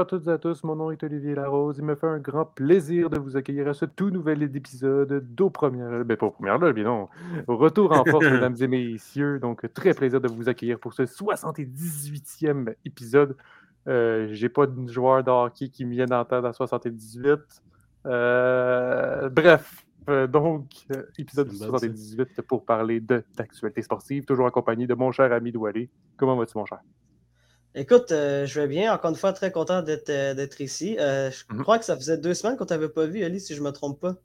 à toutes et à tous, mon nom est Olivier Larose. Il me fait un grand plaisir de vous accueillir à ce tout nouvel épisode d'Au Première. Ben, pas aux Premières là, mais non. Retour en force, mesdames et messieurs. Donc, très plaisir de vous accueillir pour ce 78e épisode. Euh, J'ai pas de joueur de hockey qui me viennent en tête à 78. Euh, bref, euh, donc, euh, épisode 78 pour parler d'actualité sportive, toujours accompagné de mon cher ami Doualé. Comment vas-tu, mon cher? Écoute, euh, je vais bien. Encore une fois, très content d'être euh, ici. Euh, je Mhm. crois que ça faisait deux semaines qu'on t'avait pas vu, Ali, si je me trompe pas.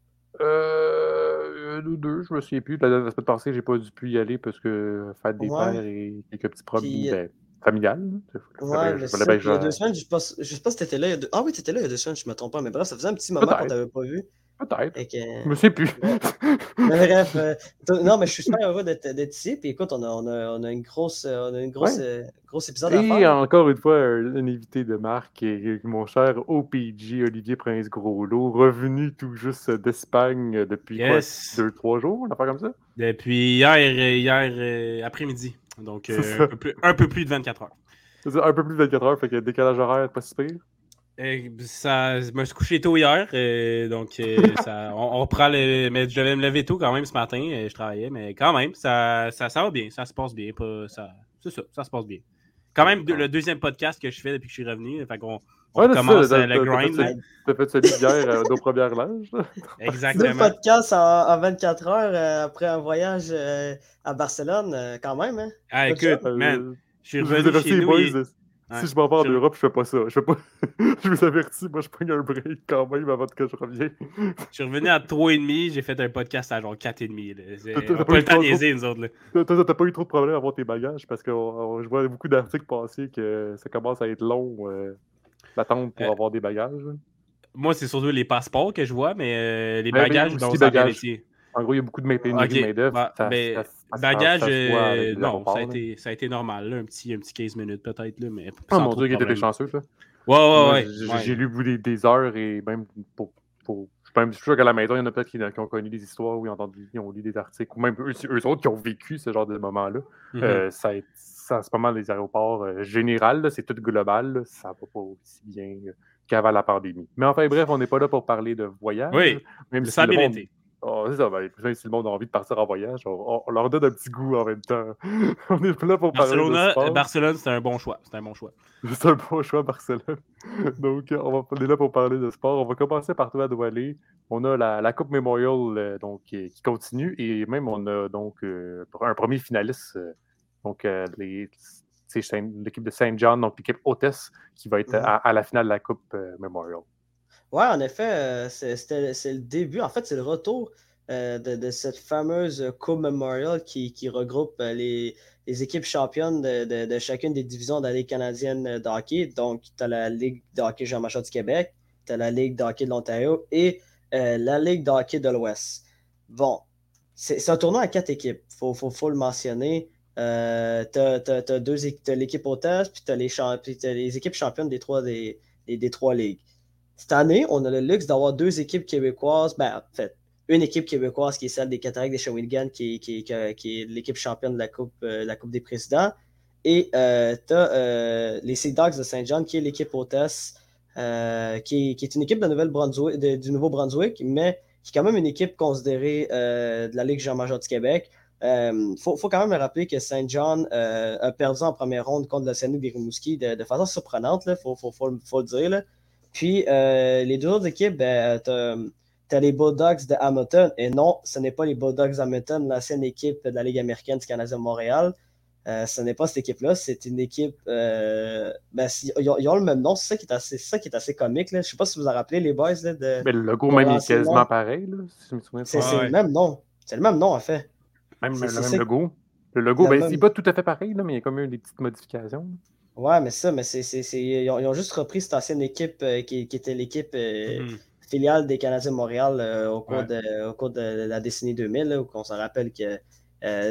Euh, deux, je me souviens plus. La, la semaine passée, j'ai pas dû pu y aller parce que fête des Ouais. pères et quelques petits problèmes Puis, ben, familiales. Ouais, bien puis Il y a deux je- semaines, je sais pas, je sais pas si t'étais là. il y a deux- Ah oui, t'étais là il y a deux semaines, je me trompe pas. Mais bref, ça faisait un petit moment qu'on t'avait pas vu. Peut-être. Que... Je me sais plus. Mais bref, euh, non, mais je suis super heureux d'être d'être ici. Puis écoute, on a, on a, on a une grosse, euh, on a une grosse, euh, grosse épisode à Et faire. encore une fois, un, un invité de marque, et mon cher OPG, Olivier Prince-Groslo, revenu tout juste d'Espagne depuis Yes. quoi, deux, trois jours, on a pas comme ça? Depuis hier, euh, hier euh, après-midi. Donc, euh, un, peu plus, un peu plus de 24 heures. C'est un peu plus de 24 heures, fait que décalage horaire, pas si pire. Euh, ça, je me suis couché tôt hier, euh, donc euh, ça, on, on reprend le. Mais je devais me lever tôt quand même ce matin, euh, je travaillais, mais quand même, ça, ça, ça va bien, ça se passe bien. Pas, ça, c'est ça, ça se passe bien. Quand même, le deuxième podcast que je fais depuis que je suis revenu, fait qu'on on Ouais, commence ça, le grind. t'as fait- celui d'hier, euh, nos premières langes. là. Deux Exactement. podcasts en, en 24 heures euh, après un voyage euh, à Barcelone, euh, quand même. Hein? Ah, écoute, man, je suis revenu chez nous. Si je m'en vais en Europe, je fais pas ça. Je, fais pas... je vous avertis, moi, je prends un break quand même avant que je revienne. Je suis revenu à 3,5, j'ai fait un podcast à genre 4,5. là. C'est- T'as- t'as On pas le temps niaiser, nous autres. T'as pas eu trop de problèmes à avoir tes bagages parce que on- on- je vois beaucoup d'articles passer que ça commence à être long euh, l'attente pour Euh, avoir des bagages. Moi, c'est surtout les passeports que je vois, mais euh, les Ben, mais bagages, ça a bien bagages. En gros, il y a beaucoup de main pénurie Ok, de main-d'œuvre. bah, Ça- ben, ça- avec euh, non, ça a, été, ça a été normal, là, un, petit, un petit 15 minutes peut-être, là, mais Oh mon dieu, il était chanceux, ça. Ouais, ouais, ouais. j'ai- ouais. J'ai lu des, des heures et même pour. pour je suis même sûr qu'à la maison, il y en a peut-être qui, qui ont connu des histoires ont, entendu, ils ont lu des articles, ou même eux, eux autres qui ont vécu ce genre de moment-là. Mhm. Euh, ça, ça, en ce moment, les aéroports euh, général, là, c'est tout global. là, ça va pas aussi bien euh, qu'avant la pandémie. Mais enfin, bref, on n'est pas là pour parler de voyage. Oui, même ça a si bien monde, été. Oh, c'est ça, ben, même si le monde a envie de partir en voyage, on, leur donne un petit goût en même temps. on est là pour parler de sport. Barcelone, c'est un bon choix. C'est un bon choix. C'est un bon choix, Barcelone. Donc, on, va, on est là pour parler de sport. On va commencer par toi, Doualé. On a la, la Coupe Memorial euh, donc, qui, qui continue et même on a donc euh, un premier finaliste. euh, donc, euh, les- l'équipe de Saint John, donc l'équipe hôtesse, qui va être Mhm. à, à la finale de la Coupe euh, Memorial. Ouais, en effet, euh, c'est le début. En fait, c'est le retour euh, de, cette fameuse Coupe Memorial qui, regroupe euh, les, équipes championnes de, chacune des divisions de la Ligue canadienne de. Donc, tu as la Ligue de hockey Jean-Major du Québec, tu as la Ligue de hockey de l'Ontario et la Ligue de hockey de l'Ouest. Bon, c'est un tournoi à quatre équipes, il faut, le mentionner. Euh, tu as, l'équipe hôtesse, puis tu as, les équipes championnes des trois, des trois ligues. Cette année, on a le luxe d'avoir deux équipes québécoises. Ben, en fait, une équipe québécoise qui est celle des Cataractes des Shawinigan, qui, qui, est l'équipe championne de la Coupe, euh, des Présidents. Et euh, tu as euh, les Sea Dogs de Saint-Jean, qui est l'équipe hôtesse, qui, est une équipe du Nouveau-Brunswick, mais qui est quand même une équipe considérée de la Ligue Jean-Major du Québec. Il faut, quand même rappeler que Saint John euh, a perdu en première ronde contre le Saint-Denis des Rimouski de, façon surprenante, il faut, le dire. Puis euh, les deux autres équipes, ben, tu as, les Bulldogs de Hamilton. Et non, ce n'est pas les Bulldogs d'Hamilton, l'ancienne équipe de la Ligue américaine du Canadien de Montréal. Euh, ce n'est pas cette équipe-là, c'est une équipe. Euh, ben, ils, ont, ils, ont, le même nom, c'est ça qui est assez, ça qui est assez comique. Là. Je ne sais pas si vous en rappelez, les boys. Là, de, Mais le logo même est quasiment nom. pareil, là, si je me souviens C'est ah, ouais. le même nom. C'est le même nom, en fait. Même le même logo. Le logo, ben, même... c'est pas tout à fait pareil, là, mais il y a quand même des petites modifications. Ouais, mais ça, mais c'est, ils, ont, ils, ont, juste repris cette ancienne équipe euh, qui, qui, était l'équipe euh, Mhm. mm. filiale des Canadiens de Montréal euh, au, cours Ouais. de, au, cours de, la décennie 2000, là, où on s'en rappelle que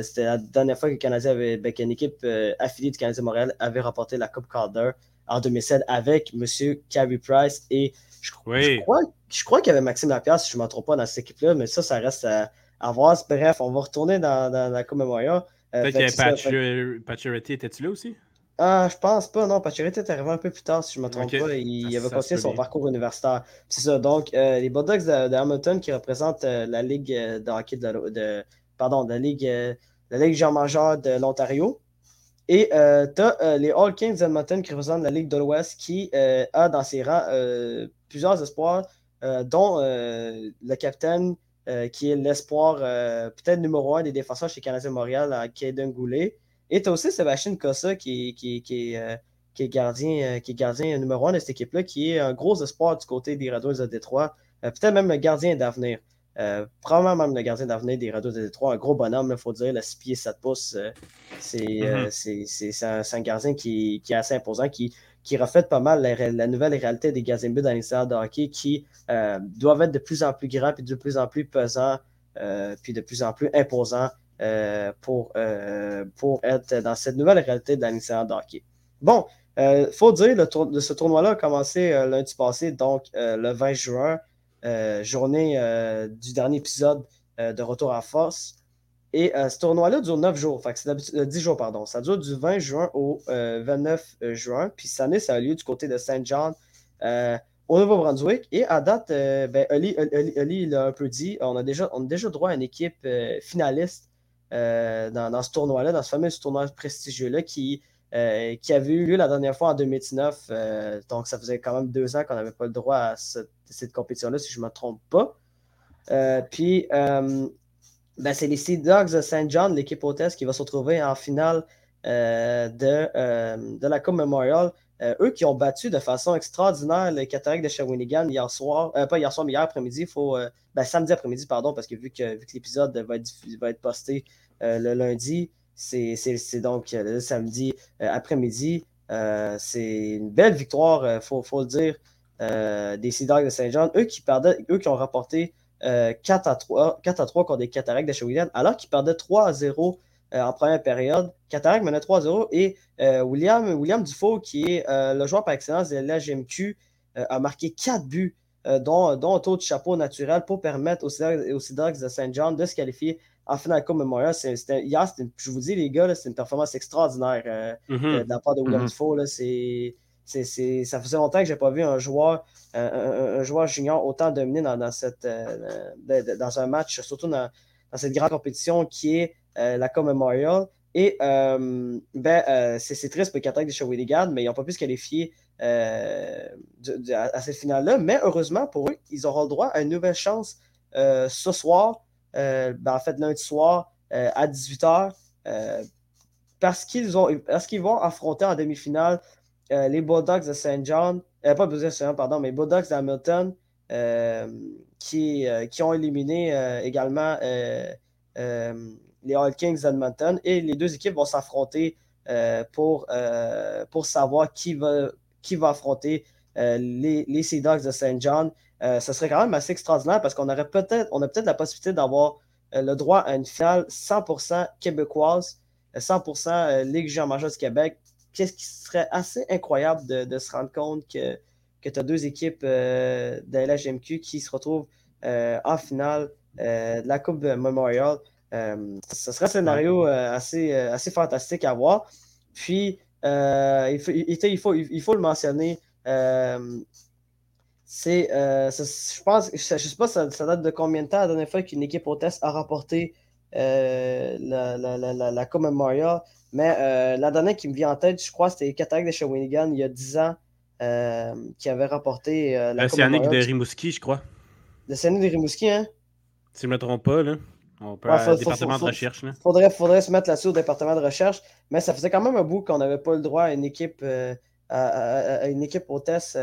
c'était la dernière fois que le Canadien avait, ben, qu'une équipe affiliée du Canadien de Montréal avait remporté la Coupe Calder en 2007 avec M. Carey Price et je, Oui. je crois, je crois qu'il y avait Maxime Lapierre, si je ne me trompe pas, dans cette équipe-là, mais ça, ça reste à, à voir. Bref, on va retourner dans, dans la Coupe Memorial. Peut-être que Paturity, était-tu là aussi? Ah, je pense pas, non. Pacioretty est arrivé un peu plus tard, si je ne me trompe pas. Il, Ça- avait ça continué se son bien. parcours universitaire. C'est ça. Donc, euh, les Bulldogs de, de Hamilton qui représentent euh, la Ligue euh, de hockey de, pardon, de la Ligue, euh, la Ligue Jean-Major de l'Ontario. Et tu as les All Kings d'Edmonton qui représentent la Ligue de l'Ouest qui a dans ses rangs plusieurs espoirs, dont le capitaine qui est l'espoir peut-être numéro un des défenseurs chez Canadien Montréal, à Caden Goulet. Et tu as aussi Sébastien Cossa qui, qui, qui, est, euh, qui est gardien, euh, qui est gardien numéro un de cette équipe-là, qui est un gros espoir du côté des Rados de Détroit. Euh, peut-être même le gardien d'avenir. Euh, probablement même le gardien d'avenir des Rados de Détroit, un gros bonhomme, il faut dire, le 6 pieds 7 pouces. euh, c'est un, gardien qui, qui est assez imposant, qui, qui reflète pas mal la, nouvelle réalité des gardiens de but dans de hockey qui doivent être de plus en plus grands, puis de plus en plus pesants, puis de plus en plus imposants euh, pour, euh, pour être dans cette nouvelle réalité de la l'histoire de hockey. Bon, il faut dire, le tour, ce tournoi-là a commencé euh, lundi passé, donc euh, le 20 juin, euh, journée euh, du dernier épisode euh, de Retour en force. Et euh, ce tournoi-là dure 9 jours, fait c'est d'habitude- euh, 10 jours, pardon. Ça dure du 20 juin au euh, 29 juin. Puis cette année, ça a lieu du côté de Saint John euh, au Nouveau-Brunswick. Et à date, euh, ben, Oli, l'a un peu dit, on a déjà, on a déjà droit à une équipe euh, finaliste euh, dans, ce tournoi-là, dans ce fameux tournoi prestigieux-là qui, euh, qui avait eu lieu la dernière fois en 2019. euh, donc, ça faisait quand même deux ans qu'on n'avait pas le droit à cette, compétition-là, si je ne me trompe pas. Puis, ben, c'est les Sea Dogs de Saint John, l'équipe hôtesse, qui va se retrouver en finale de, de la Coupe Memorial. Eux qui ont battu de façon extraordinaire les Cataractes de Shawinigan hier soir, pas hier soir, mais hier après-midi, faut, ben, samedi après-midi, pardon, parce que vu que, vu que l'épisode va être, posté le lundi, c'est donc euh, le samedi euh, après-midi. Euh, c'est une belle victoire, il faut, le dire, euh, des Sea Dogs de Saint-Jean. Eux qui ont rapporté euh, 4, à 3, 4 à 3 contre des Cataractes de Shawinigan, alors qu'ils perdaient 3 à 0 euh, en première période. Cataractes menait 3 à 0 et euh, William, William Dufault, qui est euh, le joueur par excellence de la GMQ, euh, a marqué 4 buts, euh, dont, dont un taux de chapeau naturel pour permettre aux Sea Dogs, de Saint John de se qualifier en finale Coupe Memorial. C'était- hier, je vous dis, les gars, c'est une performance extraordinaire euh, Mhm. euh, de la part de William. Dufault. là. C'est- ça faisait longtemps que je n'ai pas vu un joueur, un, joueur junior autant dominer dans, dans cette, euh, de- de- dans un match, surtout dans, dans cette grande compétition qui est euh, la Coupe Memorial. Et ben, c'est triste pour les Cataractes de Shawinigan, mais ils n'ont pas pu se qualifier à, à cette finale-là. Mais heureusement pour eux, ils auront le droit à une nouvelle chance ce soir, ben, en fait lundi soir euh, à 18h, parce qu'ils ont parce qu'ils vont affronter en demi-finale euh, les Bulldogs de Saint John, euh, pas de Saint pardon, mais Bulldogs d'Hamilton, euh, qui, euh, qui ont éliminé euh, également euh, euh, les All Kings d'Edmonton. Et les deux équipes vont s'affronter euh, pour, euh, pour savoir qui va, qui va affronter euh, les, les Sea Dogs de Saint John. Euh, ce serait quand même assez extraordinaire parce qu'on aurait peut-être on a peut-être la possibilité d'avoir euh, le droit à une finale 100% québécoise, euh, 100% euh, Ligue Jean Major du Québec. Qu'est-ce qui serait assez incroyable de, de se rendre compte que, que tu as deux équipes euh, de LHMQ qui se retrouvent euh, en finale euh, de la Coupe Memorial. Euh, ce serait un scénario euh, assez, euh, assez fantastique à voir. Puis, euh, il, faut, il, il faut, il, faut, le mentionner. Euh, c'est, euh, je pense, je ne sais pas, ça, ça, date de combien de temps la dernière fois qu'une équipe hôtesse a remporté euh, la, la, la, la, Coupe Memorial. Mais euh, la dernière qui me vient en tête, je crois, c'était les Cataractes de Shawinigan il y a 10 ans qui avait remporté la Coupe Memorial. de Rimouski, je crois. Le Cianic de Rimouski, hein? Si je ne me trompe pas, là. On peut ouais, faut, département faut, de recherche. Il faudrait, faudrait, se mettre là-dessus au département de recherche, mais ça faisait quand même un bout qu'on n'avait pas le droit à une équipe, à, à, à, une équipe hôtesse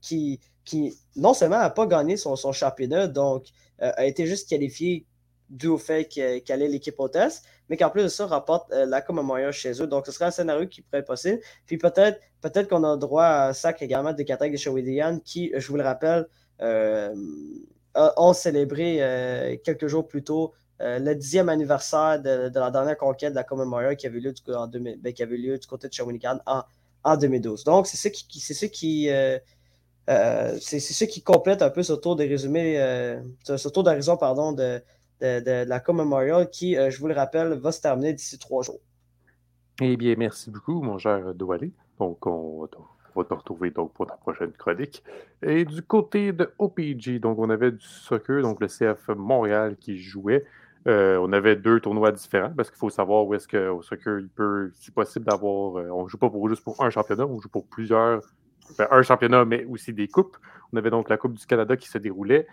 qui, qui, non seulement n'a pas gagné son, championnat, donc euh, a été juste qualifiée dû au fait qu'elle qu est l'équipe hôtesse, mais qu'en plus de ça, rapporte euh, la Coupe chez eux. Donc, ce serait un scénario qui pourrait être possible. Puis peut-être peut, qu'on a droit à sac également des Cataractes de Shawinigan qui, je vous le rappelle, ont célébré euh, quelques jours plus tôt le dixième anniversaire de, de, la dernière conquête de la Coupe qui avait lieu du, en 2000, ben, qui avait lieu du côté de Shawinigan en, en 2012. Donc, c'est ce qui, c'est ce qui, euh, c'est ce qui complète un peu ce tour de résumé, euh, ce tour d'horizon, pardon, de, de, de, la Coupe Memorial qui, euh, je vous le rappelle, va se terminer d'ici trois jours. Eh bien, merci beaucoup, mon cher Doualé. Donc, on, va te retrouver donc, pour ta prochaine chronique. Et du côté de OPG, donc on avait du soccer, donc le CF Montréal qui jouait. On avait deux tournois différents parce qu'il faut savoir où est-ce qu'au soccer, il peut, c'est possible d'avoir. On ne joue pas pour, juste pour un championnat, on joue pour plusieurs. Un championnat, mais aussi des coupes. On avait donc la Coupe du Canada qui se déroulait.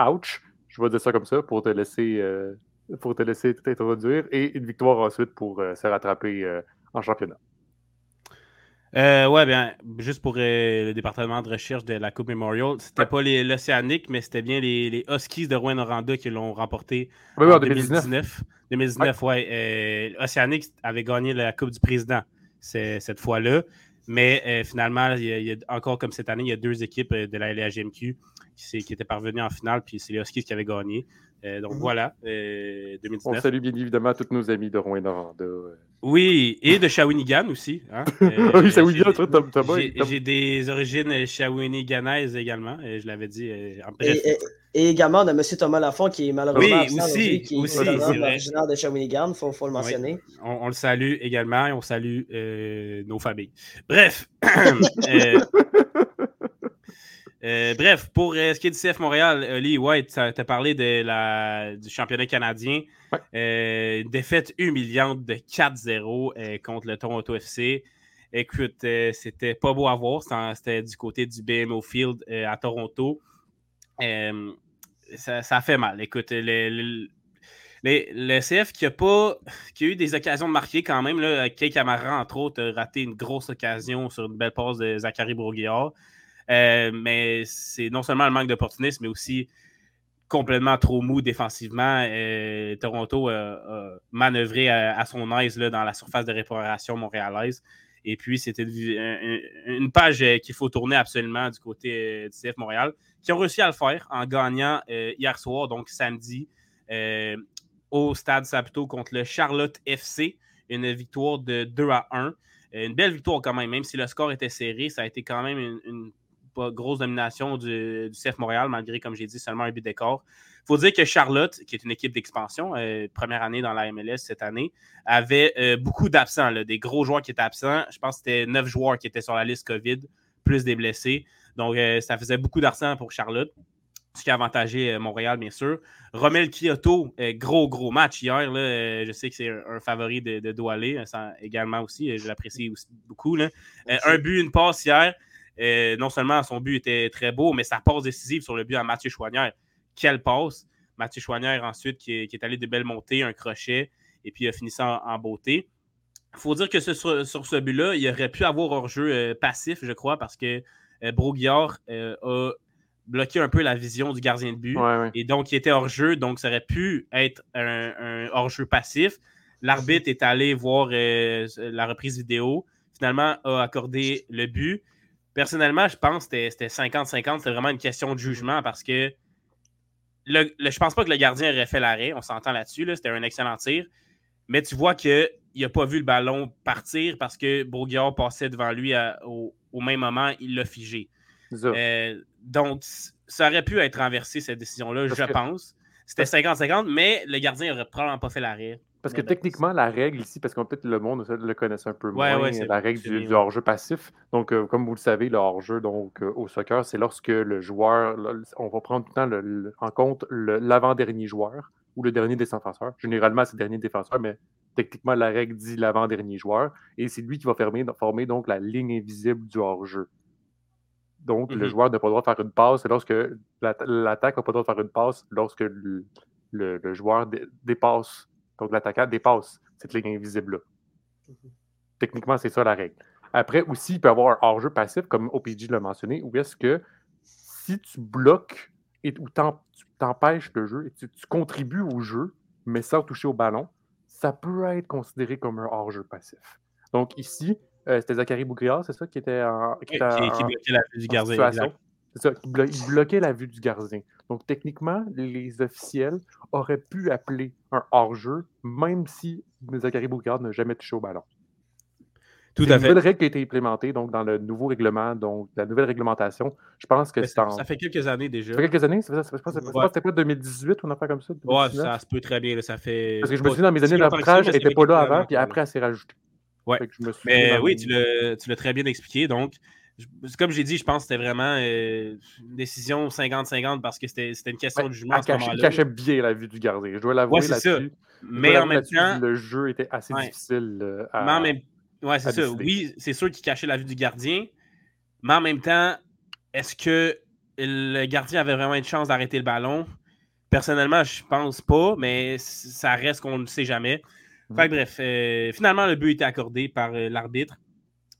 Ouch! Je vais dire ça comme ça pour te laisser, euh, pour te laisser t'introduire. Et une victoire ensuite pour se rattraper en championnat. Euh, ouais, bien, juste pour euh, le département de recherche de la Coupe Memorial, c'était pas l'Océanique, mais c'était bien les, les, Huskies de Rouen-Noranda qui l'ont remporté en 2019. 2019, ouais. Euh, Océanique avait gagné la Coupe du Président cette fois-là. Mais finalement, il y, a, encore comme cette année, il y a deux équipes de la LHMQ qui, qui étaient parvenues en finale, puis c'est les Huskies qui avaient gagné. Euh, donc mhm. voilà, 2019. Euh, On salue bien évidemment tous nos amis de Rouen Noranda. Oui, et de Shawinigan aussi. Hein. Euh, oui, Shawinigan, J'ai des origines shawiniganaises également, je l'avais dit. En et, également de M. Thomas Lafont, qui est malheureusement oui, aussi, qui aussi, est originaire de Shawinigan, il faut, faut, le mentionner. On, le salue également et on salue nos familles. Bref. Euh, bref, pour euh, ce qui est du CF Montréal, Lee White, tu as parlé de la, du championnat canadien. Euh, défaite humiliante de 4-0 contre le Toronto FC. Écoute, c'était pas beau à voir. C'était du côté du BMO Field à Toronto. Ça, fait mal. Écoute, le, CF qui a, pas, qui a eu des occasions de marquer quand même. Là, Kay Camara, entre autres, a raté une grosse occasion sur une belle passe de Zachary Bourguillard. Mais c'est non seulement le manque d'opportunisme, mais aussi complètement trop mou défensivement. Euh, Toronto a, manœuvré à, son aise là, dans la surface de réparation montréalaise. Et puis, c'était une, page euh, qu'il faut tourner absolument du côté du CF Montréal, qui ont réussi à le faire en gagnant hier soir, donc samedi, au Stade Saputo contre le Charlotte FC. Une victoire de 2 à 1. Une belle victoire quand même, même si le score était serré, ça a été quand même une grosse domination du, CF Montréal, malgré, comme j'ai dit, seulement un but d'écart. Il faut dire que Charlotte, qui est une équipe d'expansion, euh, première année dans la MLS cette année, avait euh, beaucoup d'absents, des gros joueurs qui étaient absents. Je pense que c'était neuf joueurs qui étaient sur la liste COVID, plus des blessés. Donc, euh, ça faisait beaucoup d'absents pour Charlotte ce qui a avantagé Montréal, bien sûr. Romel Kyoto, gros, gros match hier. je sais que c'est un, favori de, de Doualé, également aussi. Je l'apprécie beaucoup. un but, une passe hier. Non seulement son but était très beau, mais sa passe décisive sur le but à Mathieu Chouanière. Quelle passe! Mathieu Chouanière, ensuite, qui est, allé de belles montées, un crochet, et puis il a fini ça en, beauté. Il faut dire que sur, ce but-là, il aurait pu avoir hors-jeu euh, passif, je crois, parce que euh, a bloqué un peu la vision du gardien de but. Et donc, il était hors-jeu, donc ça aurait pu être un, un hors-jeu passif. L'arbitre est allé voir la reprise vidéo, finalement a accordé le but. Personnellement, je pense que c'était 50-50. C'était vraiment une question de jugement parce que le, ne je pense pas que le gardien aurait fait l'arrêt. On s'entend là-dessus. c'était un excellent tir. Mais tu vois qu'il n'a pas vu le ballon partir parce que Bourguillard passait devant lui au, même moment. Il l'a figé. Euh, donc, ça aurait pu être renversé, cette décision-là, je pense. C'était 50-50, mais le gardien n'aurait probablement pas fait l'arrêt. Parce que techniquement, la règle ici, parce qu'en peut-être le monde le connaissait un peu moins, la règle du, hors-jeu passif. Donc, euh, comme vous le savez, le hors-jeu donc, euh, au soccer, c'est lorsque le joueur, on va prendre tout le temps en compte l'avant-dernier joueur ou le dernier défenseur. Généralement, c'est le dernier défenseur, mais techniquement, la règle dit l'avant-dernier joueur. Et c'est lui qui va former, former donc la ligne invisible du hors-jeu. Donc, le mm-hmm. joueur n'a pas le droit de faire une passe. C'est lorsque l'attaque n'a pas le droit de faire une passe lorsque le, joueur dépasse donc, l'attaquant dépasse cette ligne invisible-là. Mhm. Techniquement, c'est ça la règle. Après, aussi, il peut y avoir un hors-jeu passif, comme OPG l'a mentionné, où est-ce que si tu bloques et, ou tu t'empêches le jeu et tu, contribues au jeu, mais sans toucher au ballon, ça peut être considéré comme un hors-jeu passif. Donc ici, euh, c'était Zachary Bougriard, c'est ça, qui était en. Qui, bloquait la vue du gardien. C'est ça, qui bloquait la vue du gardien. Donc, techniquement, les officiels auraient pu appeler un hors-jeu, même si Zachary Boucard n'a jamais touché au ballon. Tout à une fait. nouvelle règle qui a été implémentée donc, dans le nouveau règlement, donc la nouvelle réglementation. Je pense que c'est Ça, en. ça fait quelques années déjà. Ça fait quelques années, c'est ça? Je pense je pense que Ouais. c'était pas 2018 ou une affaire comme ça? Ouais, 2019? ça se peut très bien. là, ça fait. Parce que je me pas souviens, dans mes années ça, d'arbitrage, elle ça n'était fait pas là avant, puis après, elle s'est rajoutée. Ouais. Fait me Mais oui, tu l'as très bien expliqué. Donc, comme j'ai dit, je pense que c'était vraiment euh, une décision 50-50 parce que c'était une question Ouais, de jugement à Elle ce cachait, bien la vue du gardien. Je dois l'avouer Ouais, là-dessus. Mais en même temps, Le jeu était assez Ouais. difficile euh, à. mais en même- ouais, c'est ça. Oui, c'est sûr qu'il cachait la vue du gardien. Mais en même temps, est-ce que le gardien avait vraiment une chance d'arrêter le ballon? Personnellement, je pense pas, mais ça reste qu'on ne le sait jamais. Fait que bref, euh, finalement, le but été accordé par l'arbitre.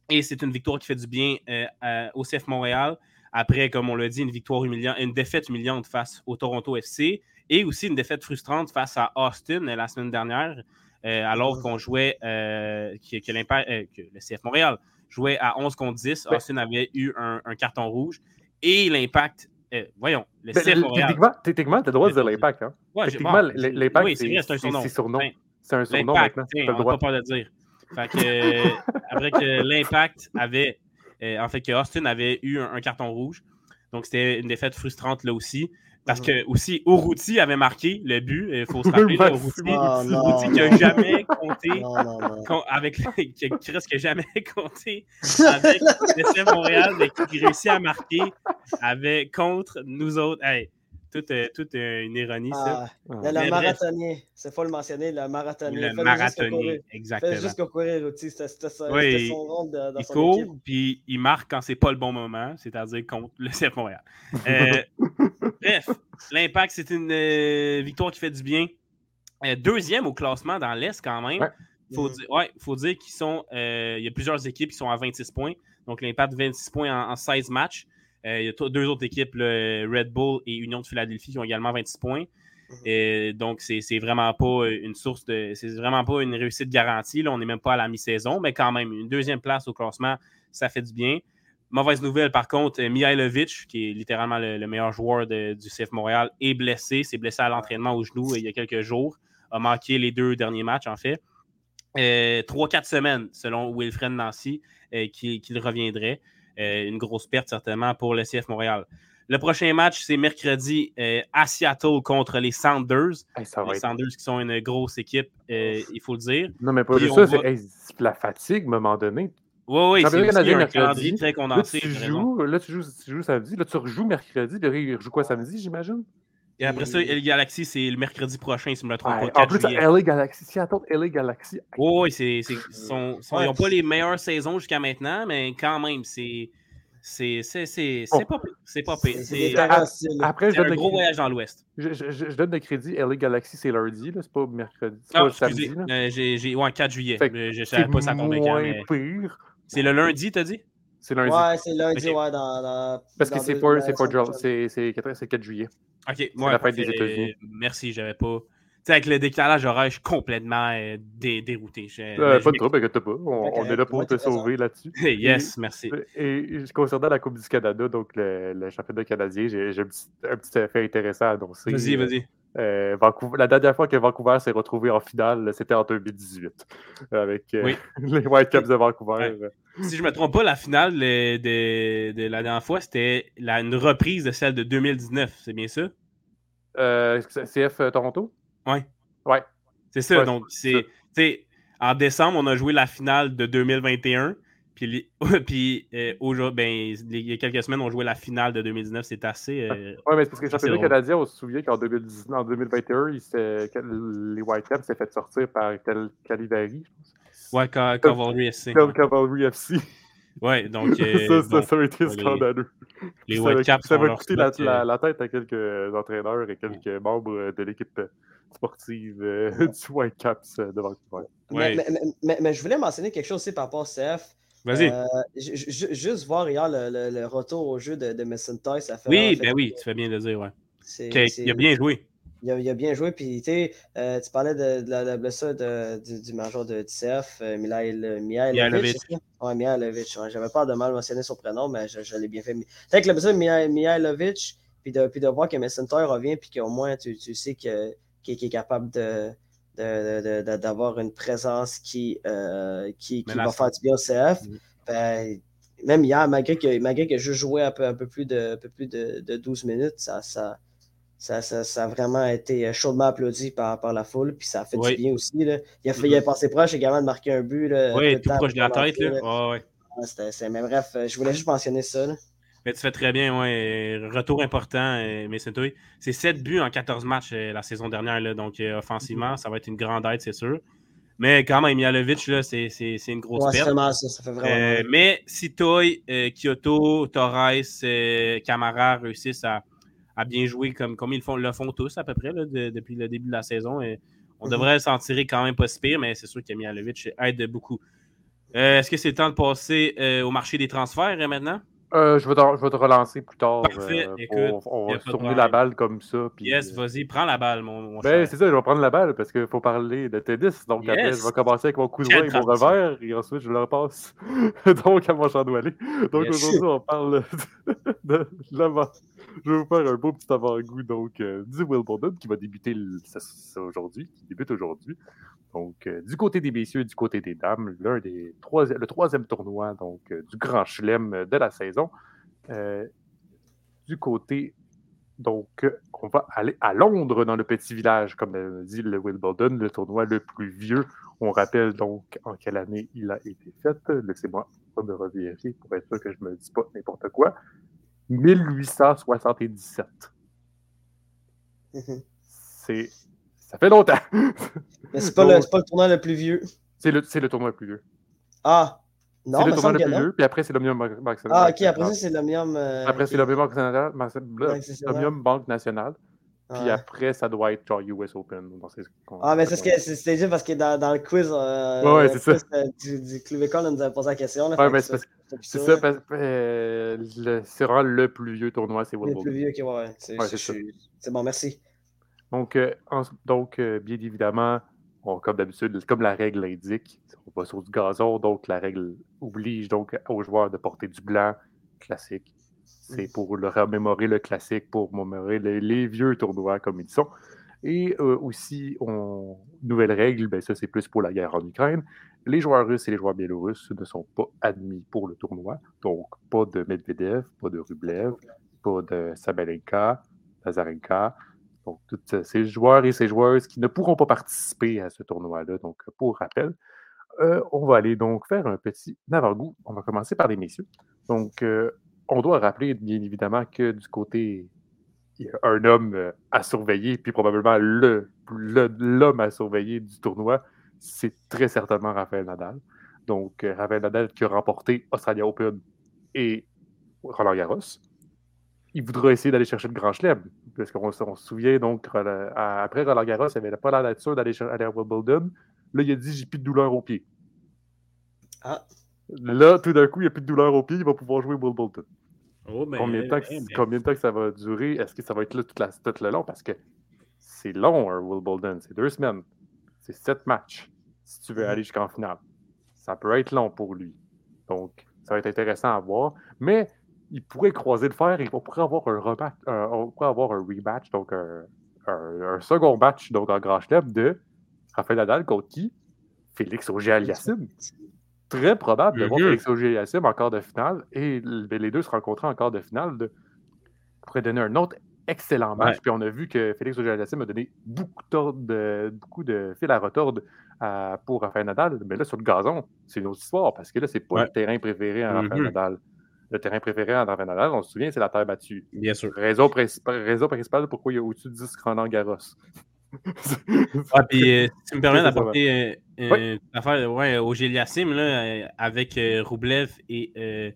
Et c'est une victoire qui fait du bien euh, au CF Montréal. Après, comme on l'a dit, une victoire humiliante, une défaite humiliante face au Toronto FC et aussi une défaite frustrante face à Austin euh, la semaine dernière, euh, alors qu'on jouait, euh, que, que l'Impact- que le CF Montréal jouait à 11 contre 10. Ouais. Austin avait eu un, un carton rouge et l'Impact, voyons, le Ben, CF Montréal. Techniquement, tu as le droit de dire l'impact. Hein? Ouais, bon, l'impact, oui, c'est un surnom. Ben, C'est un surnom maintenant. tiens, on n'a droit. pas peur de le dire. Fait que, euh, après que l'impact avait, euh, en fait, que Austin avait eu un, un carton rouge. Donc, c'était une défaite frustrante là aussi. Parce que aussi, Uruti avait marqué le but. Il faut se rappeler, là, Ah, non, qui n'a jamais compté Non, non, avec qui a presque jamais compté avec le CF Montréal, mais qui réussit à marquer avec contre nous autres. Hey, toute, toute euh, une ironie, ça. Ah, Ah. le, marathonnier, c'est faut le mentionner, le marathonnier. le marathonnier, exactement. juste courir, Routy, c'était ça- Oui, son rôle de- dans il son court, équipe. puis il marque quand c'est pas le bon moment, c'est-à-dire contre le CF Montréal. Euh, bref, l'impact, c'est une euh, victoire qui fait du bien. Euh, deuxième au classement dans l'Est quand même. Ouais. Faut dire, ouais, faut dire qu'ils sont. euh, il y a plusieurs équipes qui sont à 26 points. Donc l'impact 26 points en, en 16 matchs. Euh, il y a deux autres équipes, le Red Bull et Union de Philadelphie, qui ont également 26 points. Mhm. Et donc, c'est vraiment pas une source de. C'est vraiment pas une réussite garantie. Là, on n'est même pas à la mi-saison, mais quand même, une deuxième place au classement, ça fait du bien. Mauvaise nouvelle, par contre, euh, Mihailovic, qui est littéralement le, le meilleur joueur de- du CF Montréal, est blessé. C'est blessé à l'entraînement au genou euh, il y a quelques jours. A manqué les deux derniers matchs, en fait. Euh, Trois, quatre semaines, selon Wilfred Nancy, euh, qu'il qu'il reviendrait. Euh, une grosse perte, certainement, pour le CF Montréal. Le prochain match, c'est mercredi euh, à Seattle contre les Sanders. Hey, Les. Sanders qui sont une grosse équipe, euh, il faut le dire. Non, mais pas juste ça, c'est va- hey, la fatigue, à un moment donné. Oui, oui, c'est un mercredi. calendrier très Là, condensé. tu t'as raison. joues, là, tu joues, tu joues samedi, là, tu rejoues mercredi, puis il rejoue quoi samedi, j'imagine? Et après ça, El Galaxy, c'est le mercredi prochain, si je ne me trompe Ouais, pas. en 4 plus, juillet. LA Galaxy, Seattle, LA Galaxy. Oui, oui, c'est, c'est- sont- sont- ils n'ont pas les meilleures saisons jusqu'à maintenant, mais quand même, c'est. C'est, c'est, c'est, c'est Bon. pas pire. C'est pas pire. C'est. Après, je un donne, le gros crédit, voyage dans l'Ouest. je, je- je- je donne le crédit, LA Galaxy, c'est lundi, là, c'est pas mercredi, c'est Ah, pas excusez. samedi. là. euh, j'ai, j'ai, ouais, 4 juillet. Fait Je savais pas ça tombait quand, moins mais. pire. C'est le lundi, t'as dit? C'est lundi. Ouais, c'est lundi, ouais, dans. dans Parce que c'est pas, la c'est pas, c'est c'est 4, c'est 4 juillet. Ok, la ouais, fête des. États-Unis. Merci, j'avais pas. Tu sais, avec le décalage horaire, je suis complètement euh, dé- dérouté. Je- Euh, pas de trouble, inquiète pas. On, est là pour te sauver là-dessus. yes, merci. Et concernant la Coupe du Canada, donc le, le championnat canadien, j'ai j'ai un petit, un petit fait intéressant à annoncer. Vas-y, Euh, vas-y. Euh, Vancouver- la dernière fois que Vancouver s'est retrouvé en finale, c'était en 2018 avec euh, Oui. les Whitecaps de Vancouver. Si je me trompe pas, la finale euh, de, de la dernière fois, c'était une reprise de celle de 2019. C'est bien ça? Euh, CF euh, Toronto? Ouais. Ouais. C'est ça. Ouais, donc, c'est En décembre, on a joué la finale de 2021. Puis, les- puis euh, aujourd'hui, ben, il y a quelques semaines, on jouait la finale de 2019. C'est assez. euh, Oui, mais c'est parce que le Ça, c'est championnat canadien, on se souvient qu'en 2019 en 2021, il les Whitecaps s'est fait sortir par Cal- pense. ouais, Ca- Cavalry SC. Cal- Cavalry FC. Ouais, donc. euh, ça, ça, bon, ça a été scandaleux. les ça va- Whitecaps Ça ont va coûter la, la- euh, la tête à quelques entraîneurs et quelques membres de l'équipe euh, sportive euh, du Whitecaps euh, de Vancouver. Ouais. Mais, mais, mais- mais je voulais mentionner quelque chose aussi par rapport au CF. Vas-y. Euh, ju- ju- juste voir hier le, le- le retour au jeu de, de Toy, ça fait. oui, fait- ben oui, tu fais bien de le dire, ouais. Il a bien joué. Il a, il a bien joué. Puis, tu euh, tu parlais de, de la, de la blessure de- du, du major de TCF, euh, Mihail- Mihailovic. Ouais, Mihailovic. Ouais, J'avais peur de mal mentionner son prénom, mais je, je l'ai bien fait. Sais, avec la blessure de Mihai- Mihailovic, puis de, puis de voir que Toy revient, puis qu'au moins tu, tu sais que- qu'il qu'il est capable de, d'avoir une présence qui, euh, qui, va faire du bien au CF. Mm. Ben, même hier, malgré que, malgré que je jouais un peu, un peu plus, de, un peu plus de, de 12 minutes, ça, ça, ça, ça, a vraiment été chaudement applaudi par, par la foule, puis ça a fait du bien aussi. Là. Il, a fait, il a mm-hmm. passé proche également de marquer un but. Là, oui, tout proche de la tête. Là. Oh, ouais. mais bref, je voulais juste mentionner ça. Mais tu fais très bien, ouais. Retour important, euh, mais c'est 7 buts en 14 matchs euh, la saison dernière, là, donc offensivement, mm-hmm. ça va être une grande aide, c'est sûr. Mais quand même, Mialovic, c'est une grosse ouais, perte. Ça, ça fait vraiment mais si Toy, Kyoto, Torres, Camara réussissent à, à bien jouer comme, comme ils font, le font tous à peu près depuis le début de la saison. Et on mhm. devrait s'en tirer quand même pas si pire, mais c'est sûr qu'Amialovic aide beaucoup. Euh, est-ce que c'est le temps de passer euh, au marché des transferts euh, je, vais te, je, vais te, relancer plus tard. Parfait. Écoute, on va tourner la balle comme ça. Puis, yes, vas-y, prends la balle, mon, mon ben, C'est ça, je vais prendre la balle parce qu'il faut parler de tennis. Donc après, je vais commencer avec mon coup de et mon revers et ensuite je le repasse donc à mon champ Donc aujourd'hui, on parle de, l'avant je vais vous faire un beau petit avant-goût donc, euh, du Wimbledon qui va débuter aujourd'hui, qui débute aujourd'hui. Donc, euh, du côté des messieurs et du côté des dames, l'un des le troisième tournoi donc, euh, du Grand Chelem de la saison. du côté, donc, on va aller à Londres, dans le petit village, comme dit le Wimbledon, le tournoi le plus vieux. On rappelle donc en quelle année il a été fait. Laissez-moi me revérifier pour être sûr que je ne me dis pas n'importe quoi. 1877. Mhm. C'est. Ça fait longtemps. Mais c'est pas, le, pas le tournoi le plus vieux. C'est le, le tournoi le plus vieux. Ah! Non, c'est le tournoi le plus vieux, puis après c'est l'Omnium Banque Nationale. Ah, ok, après ça c'est l'Omnium. Euh, après c'est l'Omnium Banque Nationale. Banque Nationale. Puis après, ça doit être genre US Open. ah, mais c'est que c'était juste parce que dans, dans le quiz, euh, ouais, c'est ça. Euh, du, du Club École, on nous avait posé la question. Là, ouais, mais c'est ça, parce que euh, c'est vraiment le plus vieux tournoi, c'est Wimbledon. Le plus vieux, ok, ouais. C'est bon, merci. Donc, donc bien évidemment, comme d'habitude, comme la règle l'indique, on va sur du gazon, donc la règle oblige donc aux joueurs de porter du blanc classique c'est pour le remémorer le classique, pour mémorer les, vieux tournois comme ils sont. Et euh, aussi, on, nouvelle règle, ben ça c'est plus pour la guerre en Ukraine. Les joueurs russes et les joueurs biélorusses ne sont pas admis pour le tournoi. Donc, pas de Medvedev, pas de Rublev, pas de Sabalenka, Lazarenka. Donc, tous ces joueurs et ces joueuses qui ne pourront pas participer à ce tournoi-là. Donc, pour rappel, euh, on va aller donc faire un petit avant-goût. On va commencer par les messieurs. Donc, euh, on doit rappeler, bien évidemment, que du côté, il y a un homme euh, à surveiller, puis probablement le, l'homme à surveiller du tournoi, c'est très certainement Rafael Nadal. Donc, euh, Rafael Nadal qui a remporté Australia Open et Roland Garros. Il voudra essayer d'aller chercher le Grand Chelem, parce qu'on se souvient, donc, après Roland Garros, il n'avait pas l'air d'être sûr d'aller à Wimbledon. Là, il a dit J'ai plus de douleur au pied. Ah. Là, tout d'un coup, il n'y a plus de douleur au pied, il va pouvoir jouer Wimbledon. Oh, combien, de temps que, combien, de temps que, ça va durer? Est-ce que ça va être là toute la, tout le long? Parce que c'est long, un Wimbledon. C'est deux semaines. C'est sept matchs si tu veux aller jusqu'en finale. Ça peut être long pour lui. Donc, ça va être intéressant à voir. Mais il pourrait croiser le fer et on pourrait avoir un rematch, on pourrait avoir un rematch, donc un, un, second match donc en Grand Chelem de Rafael Nadal contre qui? Félix Auger-Aliassime très probable de voir. Félix auger en quart de finale et les deux se rencontrer en quart de finale de, pourrait donner un autre excellent match. Puis on a vu que Félix auger a donné beaucoup de, beaucoup de fil à retordre pour Rafael Nadal. Mais là, sur le gazon, c'est une autre histoire parce que là, c'est pas le terrain préféré à Rafael mhm. Nadal. Le terrain préféré à Rafael Nadal, on se souvient, c'est la terre battue. Bien sûr. Raison, principale pourquoi il y a au-dessus de 10 Roland Garros. ah, puis euh, tu me permets d'apporter une affaire ouais, au Géliasim, là, avec euh, Roublev et, euh,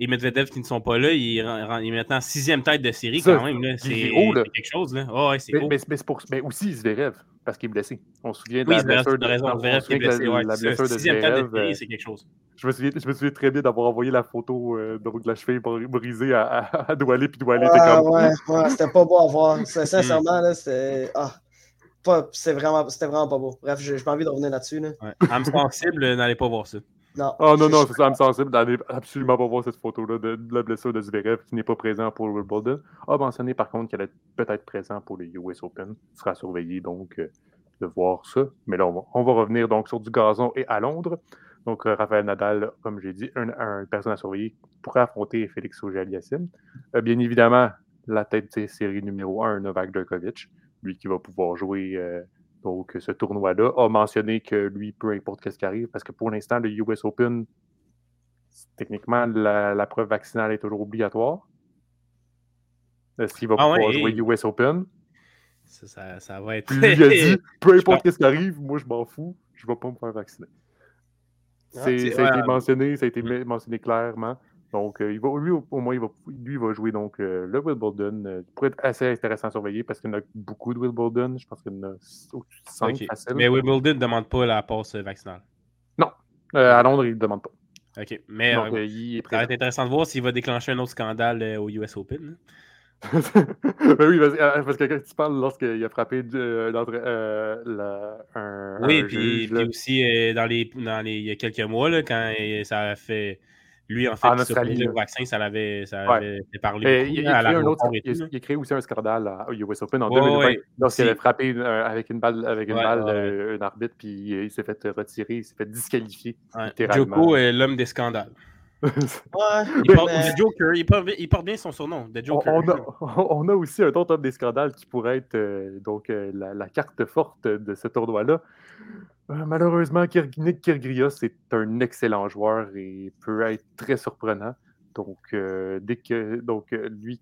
et Medvedev qui ne sont pas là, il, est maintenant sixième tête de série quand même. C'est quelque chose. Là. Oh, ouais, c'est mais, mais, pour, mais aussi Zverev, parce qu'il est blessé. On se souvient de la blessure de, raison, Zverev blessé, la, la blessure de de série, c'est quelque chose. Je me, souviens, je me souviens très bien d'avoir envoyé la photo euh, de la cheville brisée à, à, à Doualé, puis Doualé était comme... Ouais, ouais, c'était pas beau à voir. Sincèrement, là, c'était... Ah c'était vraiment, vraiment pas beau. Bref, j'ai pas envie de revenir là-dessus. Là. Ouais. Âme sensible, n'allez pas voir ça. Non. Oh non, non, c'est ça, âme sensible, n'allez absolument pas voir cette photo-là de, la blessure de Zverev qui n'est pas présent pour le Wimbledon. A mentionné par contre qu'elle est peut-être présent pour les US Open. Il sera surveillé, donc euh, de voir ça. Mais là, on va, revenir donc sur du gazon et à Londres. Donc, euh, Raphaël Nadal, comme j'ai dit, un, un, personne à surveiller pourrait affronter Félix Auger-Aliassime. Euh, bien évidemment, la tête de série numéro 1, Novak Djokovic, lui qui va pouvoir jouer donc, ce tournoi-là, a mentionné que lui, peu importe ce qui arrive, parce que pour l'instant, le US Open, techniquement, la, preuve vaccinale est toujours obligatoire. Est-ce qu'il va ah pouvoir jouer US Open? Ça, ça, va être. Lui, a dit peu importe ce qui arrive, moi, je m'en fous, je ne vais pas me faire vacciner. Ah, ça a été mentionné, ça a été mm. mentionné clairement. Donc, euh, il va, lui, au moins, il va, lui, il va jouer donc, euh, le Wimbledon. Euh, pourrait être assez intéressant à surveiller parce qu'il y en a beaucoup de Wimbledon. Je pense qu'il y en a 5 faciles. Mais Wimbledon ne demande pas la passe vaccinale? Non. à Londres, il ne demande pas. OK. Mais donc, il ça va être intéressant de voir s'il va déclencher un autre scandale au US Open. Hein. ben oui, parce, que quand tu parles lorsqu'il a frappé euh, un. Oui, puis, aussi dans, les, dans les, il y a quelques mois, là, quand ça a fait. Lui, en fait, en Australie, le vaccin, ça l'avait parler. il, a créé un autre, il, a créé aussi un scandale au US Open en 2020 lorsqu'il avait frappé avec une balle, avec une balle un arbitre, puis il s'est fait retirer, il s'est fait disqualifier. Joko est l'homme des scandales il, Joker, il, porte, bien son surnom, Joker. On a, aussi un autre homme des scandales qui pourrait être euh, donc, euh, la, carte forte de ce tournoi-là. Euh, malheureusement, Nick Kyrgios est un excellent joueur et peut être très surprenant. Donc, dès que donc, lui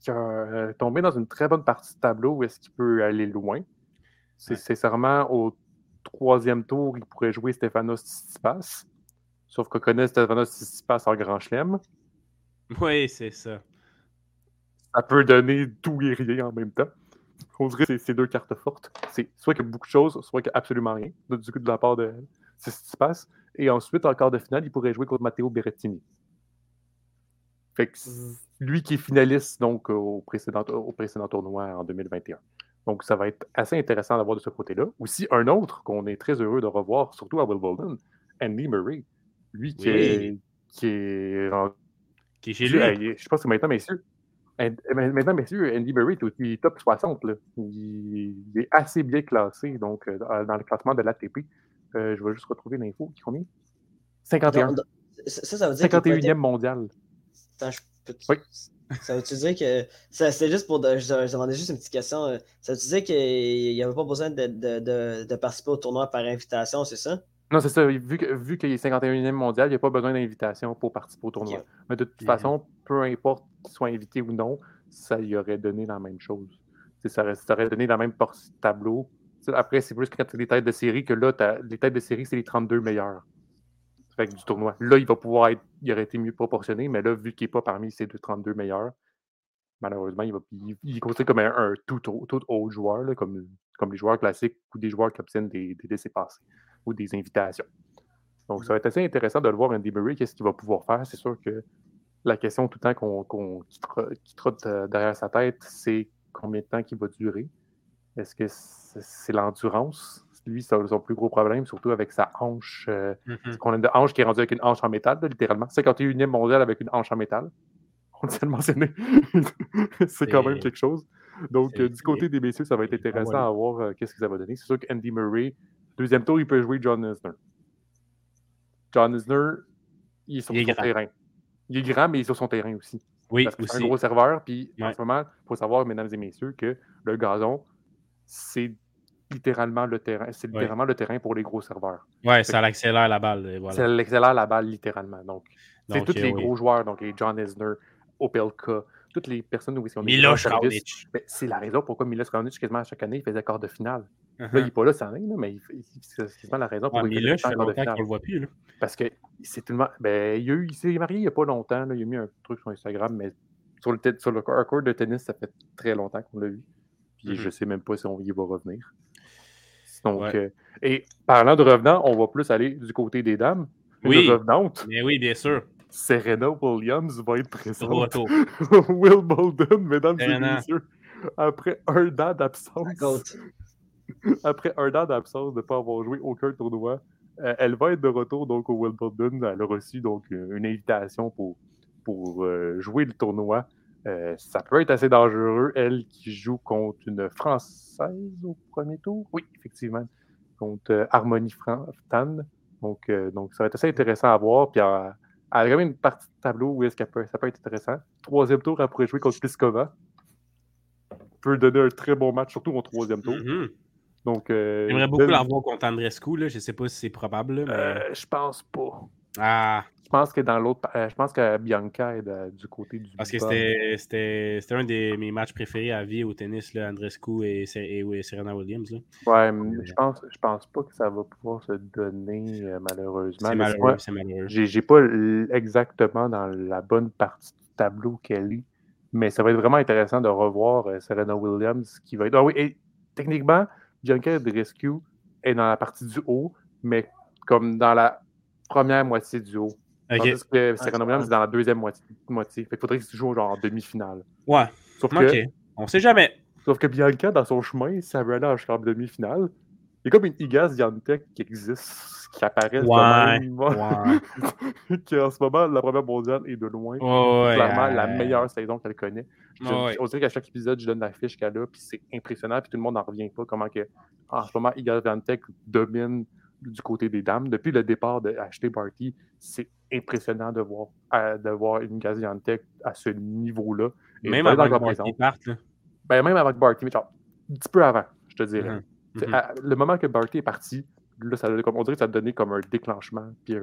qui a tombé dans une très bonne partie du tableau, est-ce qu'il peut aller loin? C'est sincèrement au troisième tour, il pourrait jouer Stefanos Tsitsipas. Sauf qu'on connaît Stefanos passe en grand chelem. Oui, c'est ça. Ça peut donner tout et rien en même temps. On dirait que c'est deux cartes fortes. C'est soit qu'il y a beaucoup de choses, soit qu'il n'y a absolument rien, du coup, de la part de passe. Et ensuite, en quart de finale, il pourrait jouer contre Matteo Berrettini. Fait que lui qui est finaliste donc, au, précédent, au précédent tournoi en 2021. Donc, ça va être assez intéressant d'avoir de ce côté-là. Aussi, un autre qu'on est très heureux de revoir, surtout à Wimbledon, Andy Murray. Lui qui, est, qui est. Qui est chez lui. je pense que maintenant, messieurs. Maintenant, messieurs, Andy Murray est aussi top 60. Là. Il, est assez bien classé donc, euh, dans le classement de l'ATP. Euh, je vais juste retrouver l'info. Combien? 51. ça, ça veut dire 51e mondial. Attends, je peux oui. Ça veut-tu dire que. C'était juste pour. Je, demandais juste une petite question. Euh, ça veut-tu dire qu'il n'y avait pas besoin de, de, de, de, participer au tournoi par invitation, c'est ça? Non, c'est ça. Vu, que, vu qu'il est 51e mondial, il n'y a pas besoin d'invitation pour participer au tournoi. Mais de toute façon, peu importe qu'il soit invité ou non, ça lui aurait donné la même chose. Ça aurait, ça aurait, donné la même tableau. après, c'est plus quand tu les têtes de série que là, les têtes de série, c'est les 32 meilleurs fait, du tournoi. Là, il va pouvoir être. Il aurait été mieux proportionné, mais là, vu qu'il n'est pas parmi ces deux 32 meilleurs, malheureusement, il, va, il, est considéré comme un, tout, tout, autre joueur, là, comme, comme les joueurs classiques ou des joueurs qui obtiennent des, des décès passés ou des invitations. Donc, ça va être assez intéressant de le voir, Andy Murray, qu'est-ce qu'il va pouvoir faire? C'est sûr que la question tout le temps qu'on qui, trotte euh, derrière sa tête, c'est combien de temps qu'il va durer? Est-ce que c'est l'endurance? Lui, c'est son plus gros problème, surtout avec sa hanche. Euh, mm-hmm. On a une hanche qui est rendue avec une hanche en métal, littéralement. 51e mondial avec une hanche en métal. On le mentionné. c'est quand même quelque chose. Donc, euh, du côté des messieurs, ça va être intéressant à voir qu'est-ce que ça va donner. C'est sûr qu'Andy Murray, Deuxième tour, il peut jouer John Isner. John Isner, il est sur son terrain. Il est grand, mais il est sur son terrain aussi. Oui, Parce que c'est un gros serveur. Puis en ce moment, il faut savoir, mesdames et messieurs, que le gazon, c'est littéralement le terrain. C'est littéralement le terrain pour les gros serveurs. Oui, ça l'accélère la balle. Voilà. Ça l'accélère la balle littéralement. Donc, c'est tous les gros joueurs, donc les John Isner, Opelka, toutes les personnes où ils sont Miloš ben, C'est la raison pourquoi Miloš Raonic, quasiment à chaque année, il faisait quart de finale. Là, il n'est pas là cette année, mais c'est quasiment la raison pour laquelle il fait finale. le voit plus. Là. Parce que c'est tellement. Ben, il, il s'est marié il n'y a pas longtemps. Là. Il a mis un truc sur Instagram, mais sur le, sur le court de tennis, ça fait très longtemps qu'on l'a vu. Puis je ne mm-hmm. sais même pas si on y va revenir. Donc, euh, et parlant de revenants, on va plus aller du côté des dames. Oui. Mais oui, bien sûr. Serena Williams va être présente. Wimbledon, mesdames et messieurs. Après un an d'absence. Après un an d'absence de ne pas avoir joué aucun tournoi, euh, elle va être de retour donc au Wimbledon. Elle a reçu donc une invitation pour, pour euh, jouer le tournoi Euh, ça peut être assez dangereux, elle qui joue contre une Française au premier tour? Oui, effectivement, contre euh, Harmonie Tan. Donc, euh, donc, ça va être assez intéressant à voir. Puis, elle, a quand même une partie de tableau où est-ce ça peut être intéressant. Troisième tour, elle pourrait jouer contre Pliskova. Peut donner un très bon match, surtout au troisième tour. Mhm. Donc, J'aimerais beaucoup la revoir contre Andrescu. Là. Je ne sais pas si c'est probable. mais... je pense pas. Ah, je pense que dans l'autre. je pense que Bianca est du côté du. Parce que c'était un de mes matchs préférés à vie au tennis, là, Andrescu et, et, Serena Williams. Là. Ouais, mais je pense, je pense pas que ça va pouvoir se donner, malheureusement. C'est malheureux. C'est malheureux. J'ai pas exactement dans la bonne partie du tableau qu'elle est, mais ça va être vraiment intéressant de revoir Serena Williams qui va être. Ah oui, et techniquement, Bianca Andrescu est dans la partie du haut, mais comme dans la première moitié du haut. Okay. Tandis que Serena Williams est dans la deuxième moitié. moitié. Fait qu'il faudrait qu'il joue genre en demi-finale. Ouais. Sauf que, On sait jamais. Sauf que Bianca, dans son chemin, ça aller jusqu'en demi-finale. Il y a comme une Igaz Yantek qui existe, qui apparaît ouais, même. Ouais. qui en ce moment, la première mondiale est de loin. Ouais, clairement la meilleure saison qu'elle connaît. on dirait qu'à chaque épisode, je donne la fiche qu'elle a, puis c'est impressionnant, puis tout le monde n'en revient pas. Comment que, en ce moment, Igaz Yantek domine du côté des dames. Depuis le départ de Ashley Barty, c'est impressionnant de voir, de voir une Gaziantep à ce niveau-là. Même avant que Barty parte. Ben, même avec Barty, mais genre, un petit peu avant, je te dirais. Mm-hmm. Mm-hmm. le moment que Barty est parti, là, ça, on dirait que ça a donné comme un déclenchement, puis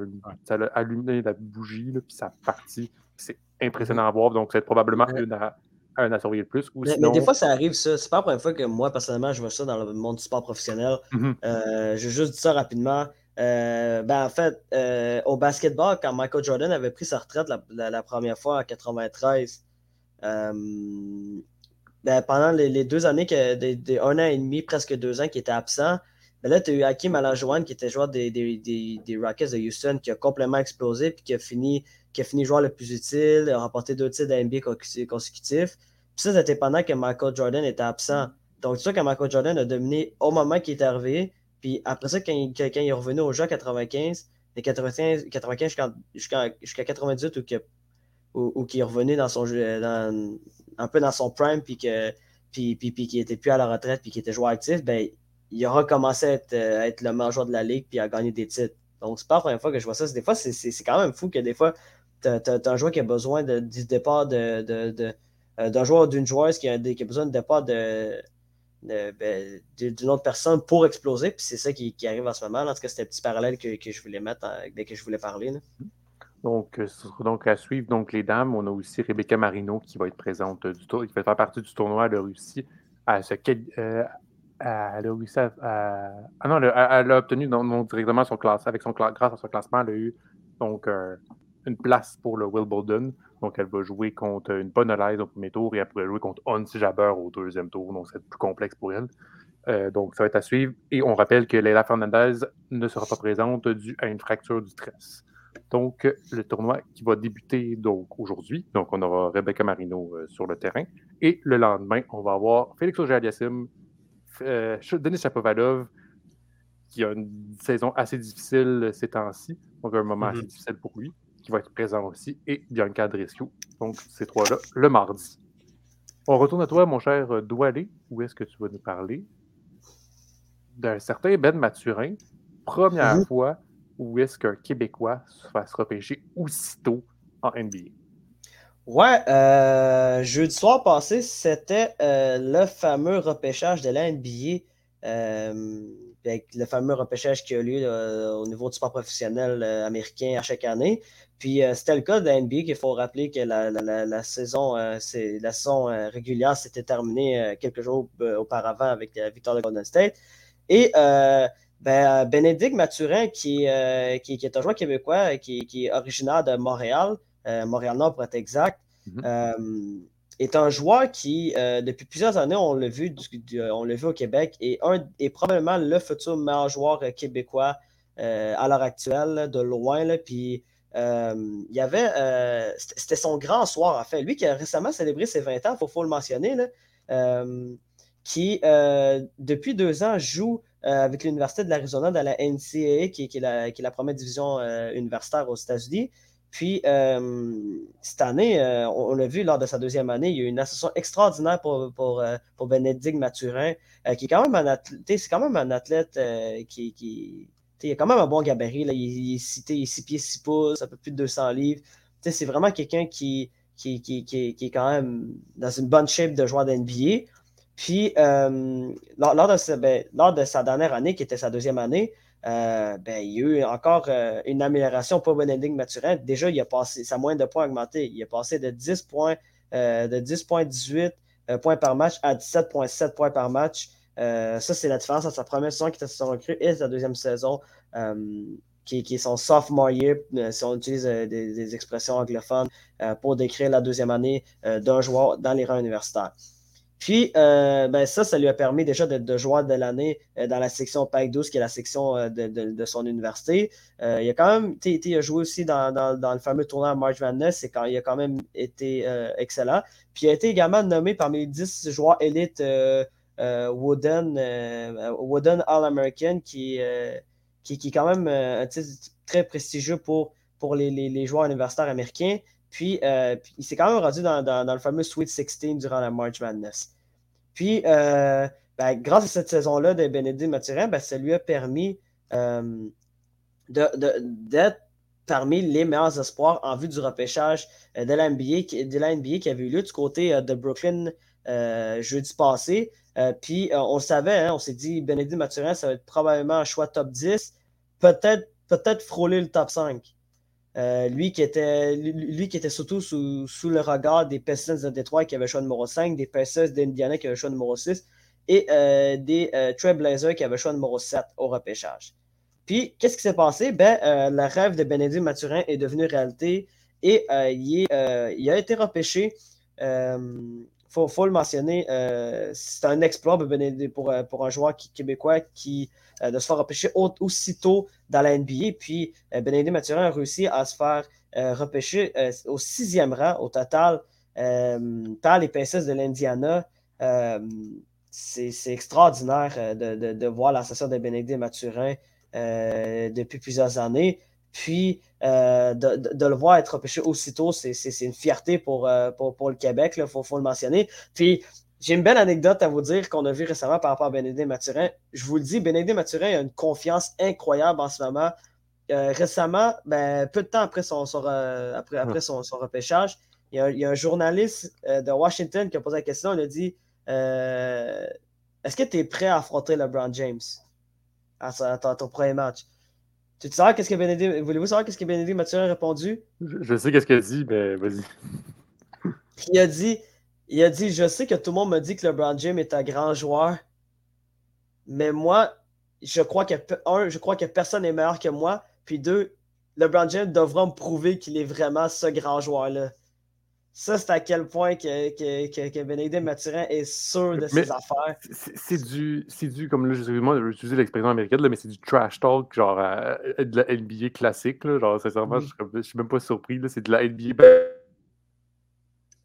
ça a allumé la bougie, là, puis ça a parti. C'est impressionnant mm-hmm. à voir, donc c'est probablement une à, un à surveiller le plus. mais, des fois, ça arrive, ça. C'est pas la première fois que moi, personnellement, je vois ça dans le monde du sport professionnel. Euh, je vais juste dire ça rapidement. Euh, ben, en fait, euh, au basketball, quand Michael Jordan avait pris sa retraite la, première fois en 93, euh, ben, pendant les, deux années, que, un an et demi, presque deux ans, qui était absent, ben là, tu as eu Hakim Alajuan, qui était joueur des, des, Rockets de Houston, qui a complètement explosé, puis qui a fini, qui a fini joueur le plus utile, a remporté deux titres d'NBA consécutifs. Puis ça, c'était pendant que Michael Jordan était absent. Donc, tu sais, quand Michael Jordan a dominé au moment qu'il est arrivé, puis après ça, quand il, est revenu au jeu à 95, de 95, 95 jusqu'à 98, où, il est revenu dans son jeu, un peu dans son prime, puis qu'il puis, puis, était plus à la retraite, puis qu'il était joueur actif, ben, il a recommencé à être, être, le meilleur joueur de la ligue, puis à gagner des titres. Donc, c'est pas la première fois que je vois ça. Des fois, c'est quand même fou que des fois, tu as, un joueur qui a besoin de, départ de, de, euh, d'un joueur d'une joueuse qui a, qui a besoin de départ de, ben, d'une autre personne pour exploser. Puis c'est ça qui, arrive en ce moment. En tout cas, c'était un petit parallèle que, je voulais mettre, dès que je voulais parler. Donc, euh, donc, à suivre donc, les dames, on a aussi Rebecca Marino qui va être présente du tour, qui va faire partie du tournoi. A réussi à se. Euh, à. ah non, elle a, obtenu directement son classement. Avec son, grâce à son classement, elle a eu donc une place pour le Wimbledon. Donc, elle va jouer contre une bonne Olaise au premier tour et elle pourrait jouer contre Hans Jabber au deuxième tour. Donc, c'est plus complexe pour elle. Euh, donc, ça va être à suivre. Et on rappelle que Leila Fernandez ne sera pas présente due à une fracture du tresse. Donc, le tournoi qui va débuter donc aujourd'hui. Donc, on aura Rebecca Marino euh, sur le terrain. Et le lendemain, on va avoir Félix Auger-Aliassime, euh, Denis Chapovalov, qui a une saison assez difficile ces temps-ci. Donc, un moment mm-hmm. assez difficile pour lui qui va être présent aussi, et Bianca Adrescu. Donc, ces trois-là, le mardi. On retourne à toi, mon cher Doualé. Où est-ce que tu vas nous parler d'un certain Ben Mathurin? Première fois où est-ce qu'un Québécois se fasse repêcher aussitôt en NBA? Ouais, euh, jeudi soir passé, c'était euh, le fameux repêchage de la NBA. Euh, le fameux repêchage qui a lieu au niveau du sport professionnel américain à chaque année. Puis euh, c'était le cas de la NBA qu'il faut rappeler que la, saison, euh, la saison euh, régulière s'était terminée quelques jours auparavant avec la victoire de Golden State. Et ben, Bénédicte Mathurin, qui, qui, est un joueur québécois qui, est originaire de Montréal, Montréal-Nord pour être exact, mm-hmm. Est un joueur qui, depuis plusieurs années, on l'a vu, l'a vu au Québec, et un, est probablement le futur meilleur joueur québécois à l'heure actuelle, de loin. Là, puis euh, il y avait, euh, c'était son grand soir, en fait. Lui qui a récemment célébré ses 20 ans, il faut, le mentionner, euh, qui, depuis deux ans, joue avec l'Université de l'Arizona dans la NCAA, qui, est la, première division universitaire aux États-Unis. Puis, cette année, on, l'a vu lors de sa deuxième année, il y a eu une association extraordinaire pour, pour, pour Bénédicte Mathurin, qui est quand même un athlète, c'est quand même un athlète qui, qui il a quand même un bon gabarit. Là. Il, est cité, 6 pieds 6 pouces, un peu plus de 200 livres. C'est vraiment quelqu'un qui, qui, qui, qui, est quand même dans une bonne shape de joueur d'NBA. Puis, euh, lors, de ben, lors, de sa, dernière année, qui était sa deuxième année, euh, ben, il y a eu encore euh, une amélioration pour Benedict Mathurin. Déjà, il a passé, sa moyenne de points a augmenté. Il a passé de 10 points, de 10,18 points par match à 17,7 points par match. ça, c'est la différence entre sa première saison qui était son recrue et sa deuxième saison qui, est son sophomore euh, si on utilise euh, des, expressions anglophones, euh, pour décrire la deuxième année d'un joueur dans les rangs universitaires. Puis, ben ça, ça lui a permis déjà d'être de joueur de l'année dans la section PAC 12, qui est la section de, son université. il a quand même été, joué aussi dans, le fameux tournoi March Madness, et quand, il a quand même été excellent. Puis, il a été également nommé parmi les 10 joueurs élites Wooden, Wooden All-American, qui qui, est quand même euh, un titre très prestigieux pour, pour les, joueurs universitaires américains. Puis, euh, il s'est quand même rendu dans, le fameux Sweet 16 durant la March Madness. Puis, euh, ben, grâce à cette saison-là de Bénédicte Mathurin, ben, ça lui a permis d'être parmi les meilleurs espoirs en vue du repêchage de la NBA, qui avait eu lieu du côté de Brooklyn jeudi passé. Euh, puis euh, on le savait, hein, on s'est dit, Bénédicte Mathurin, ça va être probablement un choix top 10, peut-être peut frôler le top 5. Euh, lui, qui était, lui qui était surtout sous, le regard des Pistons de Détroit qui avaient le choix numéro 5, des Pacers d'Indiana qui avaient le choix numéro 6 et des Trailblazers qui avaient le choix numéro 7 au repêchage. Puis, qu'est-ce qui s'est passé? Ben, le rêve de Bénédicte Mathurin est devenu réalité et il, a été repêché faut, faut le mentionner, euh, c'est un exploit pour, euh, pour un joueur québécois qui, euh, de se faire repêcher aussitôt dans la NBA. Puis Bénédicte Mathurin a réussi à se faire repêcher au sixième rang au total par les PSS de l'Indiana. c'est extraordinaire de, de, voir l'association de Bénédicte Mathurin depuis plusieurs années. Puis euh, de, le voir être repêché aussitôt, c'est une fierté pour, euh, pour, le Québec, il faut, le mentionner. Puis j'ai une belle anecdote à vous dire qu'on a vu récemment par rapport à Bénédicte Mathurin. Je vous le dis, Bénédicte Mathurin a une confiance incroyable en ce moment. Euh, récemment, ben, peu de temps après son, après, après son, repêchage, il y, a, un journaliste de Washington qui a posé la question. Il a dit Est-ce que tu es prêt à affronter LeBron James à ton premier match? Tu sais qu'est-ce que Bénédicte... Voulez-vous savoir qu'est-ce que Bénédicte Mathieu a répondu? Je, sais qu'est-ce qu'il a dit, mais vas-y. il a dit il a dit Je sais que tout le monde me dit que LeBron James est un grand joueur, mais moi, je crois que un, je crois que personne n'est meilleur que moi. Puis deux, LeBron James devra me prouver qu'il est vraiment ce grand joueur-là. Ça, c'est à quel point que, que, que, que Bénédicte Mathurin est sûr de ses affaires. C'est du, du, comme là, moi, je vais utiliser l'expression américaine, là, mais c'est du trash talk, genre euh, de la NBA classique. Là, genre, sincèrement, mm. je, ne suis même pas surpris. C'est de la NBA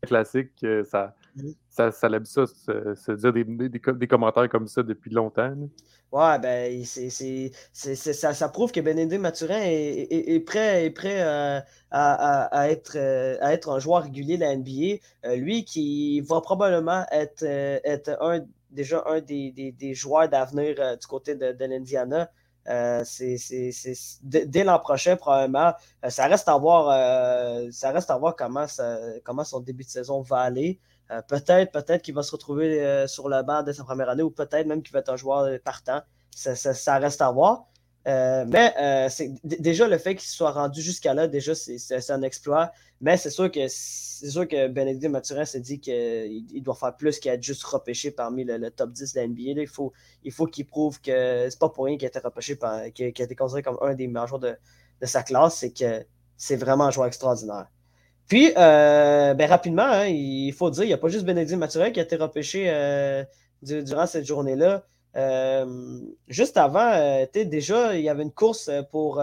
classique. ça, mm. Ça, ça l'aime ça, se, dire des, des, commentaires comme ça depuis longtemps. Ouais, ben, ça, ça, prouve que Bénédicte Mathurin est, est, prêt, est prêt euh, à, à, être, euh, à être un joueur régulier de la NBA. Euh, lui qui va probablement être, être un, déjà un des, des, des joueurs d'avenir du côté de, de l'Indiana. c'est, dès l'an prochain, probablement. ça, reste à voir, ça reste à voir comment, ça, comment son début de saison va aller. Euh, peut-être, peut-être qu'il va se retrouver euh, sur le banc de sa première année ou peut-être même qu'il va être un joueur partant. Ça, reste à voir. Euh, mais déjà le fait qu'il soit rendu jusqu'à là, déjà c'est un exploit. Mais c'est sûr que c'est sûr que Bénédicte Mathurin s'est dit qu'il doit faire plus qu'être juste repêché parmi le, top 10 de la NBA. Il faut il faut qu'il prouve que c'est pas pour rien qu'il a été repêché qu'il a, été considéré comme un des meilleurs joueurs de, de sa classe, c'est que c'est vraiment un joueur extraordinaire. Puis, euh, ben, rapidement, hein, il faut dire, il n'y a pas juste Bénédicte Mathurin qui a été repêché euh, durant cette journée-là. Euh, juste avant, déjà, il y avait une course pour,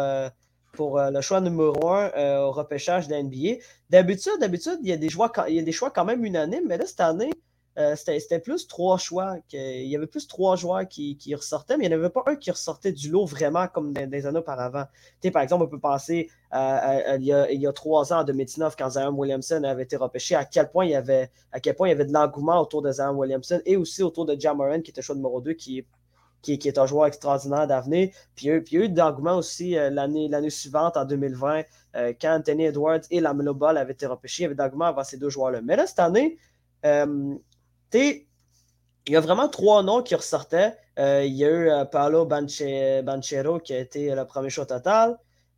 pour le choix numéro un au repêchage de la NBA. D'habitude, d'habitude, il y a des choix, il y a des choix quand même unanimes, mais là, cette année, euh, c'était plus trois choix. il y avait plus trois joueurs qui, ressortaient, mais il n'y en avait pas un qui ressortait du lot vraiment comme des, années auparavant. par exemple, on peut penser il, y a, trois ans, en 2019, quand Zion Williamson avait été repêché, à quel point il y avait, à quel point il y avait de l'engouement autour de Zion Williamson et aussi autour de Jamoran, qui était choix numéro 2, qui, qui, est un joueur extraordinaire d'avenir. Puis, il y a eu de l'engouement aussi euh, l'année suivante, en 2020, euh, quand Anthony Edwards et la Ball avaient été repêchés. Il y avait l'engouement avant ces deux joueurs-là. Mais là, cette année, il y a vraiment trois noms qui ressortaient. Euh, il y a eu euh, Paolo Banchero qui a été le premier choix total.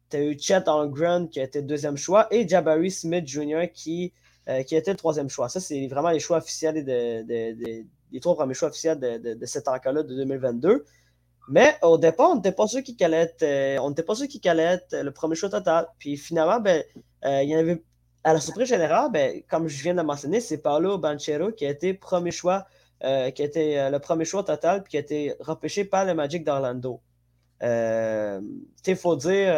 Tu as eu Chet Holmgren qui a été le deuxième choix et Jabari Smith Jr. qui, euh, qui a été le troisième choix. Ça, c'est vraiment les choix officiels de, les trois premiers choix officiels de, cet encas-là de 2022. Mais au départ, on n'était pas sûr qui allait pas allait être le premier choix total. Puis finalement, ben, il y en avait à la surprise générale, ben, comme je viens de mentionner, c'est Paolo Banchero qui a été premier choix, euh, qui a été euh, le premier choix total, puis qui a été repêché par le Magic d'Orlando. Euh, il faut dire,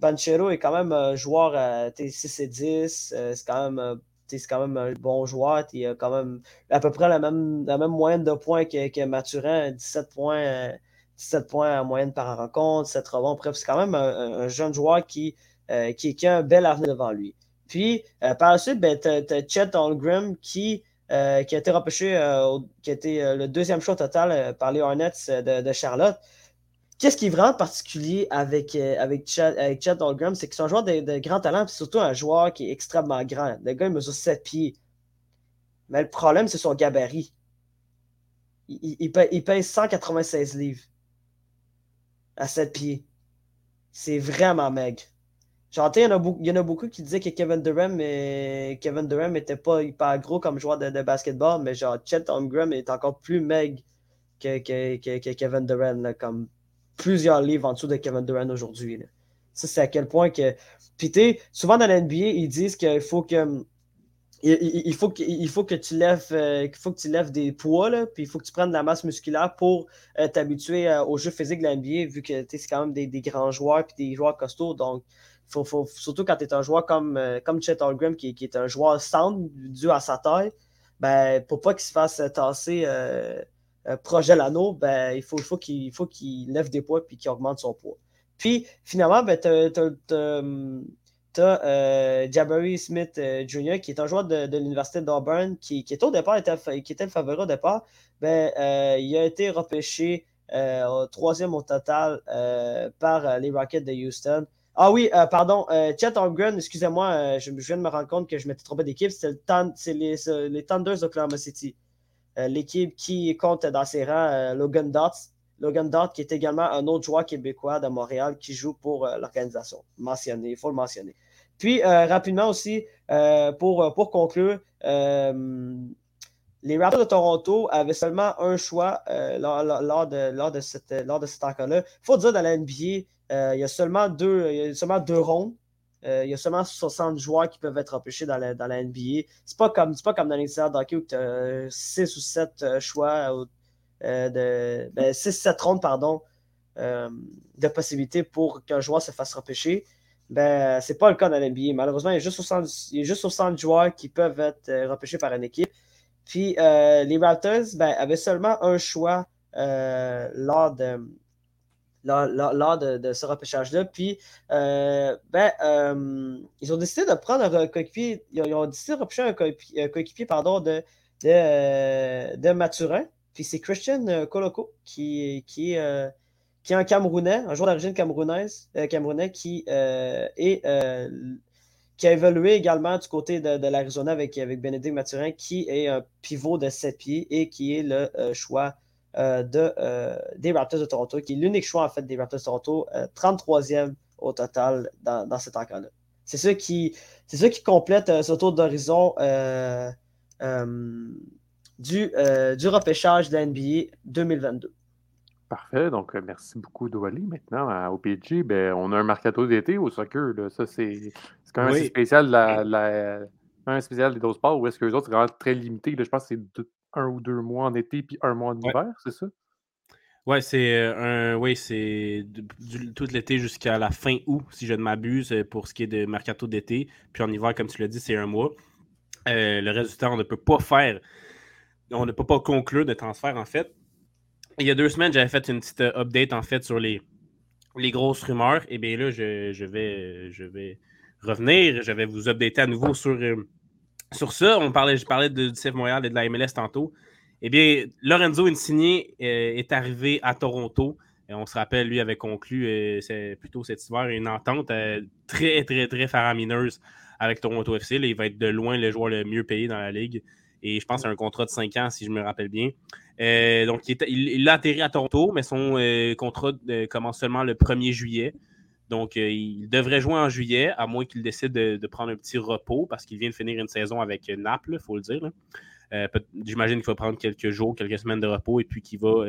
Banchero est quand même un joueur à 6 et 10. c'est quand même c'est quand même un bon joueur. Il a quand même à peu près la même, la même moyenne de points que, que Mathurin, 17 points, 17 points en moyenne par rencontre, 7 rebonds. Bref, c'est quand même un, jeune joueur qui, qui, qui, a un bel avenir devant lui. Puis, euh, par la suite, ben, tu as, Chet Holmgren qui, euh, qui a été repêché, euh, qui a été le deuxième choix total par les Hornets de, Charlotte. Qu'est-ce qui est vraiment particulier avec, avec, Chet, avec c'est que c'est un joueur de, grand talent, puis surtout un joueur qui est extrêmement grand. Le gars, il mesure 7 pieds. Mais le problème, c'est son gabarit. Il, il, pèse 196 livres à 7 pieds. C'est vraiment maigre. J'entends, il y, en a beaucoup, il qui disaient que Kevin Durham Kevin Durham n'était pas hyper gros comme joueur de, basketball, mais genre Chet Holmgren est encore plus meg que, que, Kevin Durant, comme plusieurs livres en dessous de Kevin Durant aujourd'hui. Ça, c'est à quel point que. Puis tu souvent dans l'NBA, ils disent qu'il faut que. Il, faut que, faut que tu lèves, euh, faut que tu lèves des poids, là, puis il faut que tu prennes de la masse musculaire pour euh, t'habituer euh, au jeu physique de l'NBA, vu que c'est quand même des, des, grands joueurs puis des joueurs costauds. Donc, faut, surtout quand tu es un joueur comme, euh, comme Chet Holmgren, qui, est un joueur sound dû à sa taille, ben, pour pas qu'il se fasse tasser euh, euh proche de l'anneau, ben, il faut, faut qu'il lève des poids et qu'il augmente son poids. Puis finalement, ben, tu as, euh, Jabari Smith Jr., qui est un joueur de, l'Université d'Auburn, qui, qui, était, qui était le favori au départ. Ben, il a été repêché troisième au total par les Rockets de Houston. Ah oui, euh, pardon, euh, Chet Holmgren, excusez-moi, euh, je, viens de me rendre compte que je m'étais trompé d'équipe. C'est les, les, Thunders d'Oklahoma City. L'équipe qui compte dans ses rangs Logan Dot. Logan Dot, qui est également un autre joueur québécois de Montréal qui joue pour l'organisation. Il faut le mentionner. Puis, rapidement aussi, pour, conclure, les Raptors de Toronto avaient seulement un choix lors, de, lors, de cette, lors de cet là Il faut dire dans la NBA, il, y a seulement deux, il y a seulement deux rondes. Euh, il y a seulement 60 joueurs qui peuvent être empêchés dans la, NBA. C'est pas comme pas comme dans les hockey où tu as 6 ou 7 euh, choix de ben, 6-7 rondes pardon, de possibilités pour qu'un joueur se fasse repêcher. Ben, c'est pas le cas dans la NBA. Malheureusement, il y a juste 60, il y a juste 60 joueurs qui peuvent être repêchés par une équipe. Puis les Raptors ben, avaient seulement un choix lors de, lors, de, ce repêchage-là. Puis, euh, ben, euh, ils ont décidé de prendre un coéquipier, ils ont décidé de repêcher un coéquipier, pardon, de, de, euh, de Mathurin. Puis c'est Christian Koloko qui, qui, qui est un Camerounais, un joueur d'origine camerounaise, camerounais qui qui a évolué également du côté de, l'Arizona avec, avec Bénédicte Mathurin, qui est un pivot de 7 pieds et qui est le choix de, euh, des Raptors de Toronto, qui est l'unique choix en fait des Raptors de Toronto, 33e euh, au total dans, dans cet encart-là. C'est ça qui, c'est ça qui complète ce tour d'horizon du, du repêchage de l'NBA 2022. Parfait. Donc, merci beaucoup, Douali. Maintenant, au PG, ben, on a un mercato d'été au soccer. Ça, c'est quand même spécial, la, la, un spécial des deux sports, où est-ce que les autres, c'est vraiment très limité. je pense que c'est un ou deux mois en été puis un mois en hiver, c'est ça? Ouais, c'est un. Oui, c'est tout l'été jusqu'à la fin août, si je ne m'abuse, euh, pour ce qui est de mercato d'été. Puis en hiver, comme tu l'as dit, c'est un mois. Euh, le reste du temps, on ne peut pas faire on ne peut pas conclure de transfert, en fait. Il y a deux semaines, j'avais fait une petite update, en fait, sur les, les grosses rumeurs. Et bien là, je, vais, je vais revenir. Je vais vous updater à nouveau sur, sur ça. On parlait, je parlais de, du CF Montréal et de la MLS tantôt. Eh bien, Lorenzo Insigne est arrivé à Toronto. Et on se rappelle, lui avait conclu c'est plutôt cet hiver une entente très, très, très faramineuse avec Toronto FC. il va être de loin le joueur le mieux payé dans la ligue. Et je pense c'est un contrat de 5 ans, si je me rappelle bien. Euh, donc, il, a atterri à Toronto, mais son euh, contrat euh, commence seulement le 1er juillet. Donc, il devrait jouer en juillet, à moins qu'il décide de, prendre un petit repos, parce qu'il vient de finir une saison avec Naples, il faut le dire. J'imagine qu'il va prendre quelques jours, quelques semaines de repos, et puis qu'il va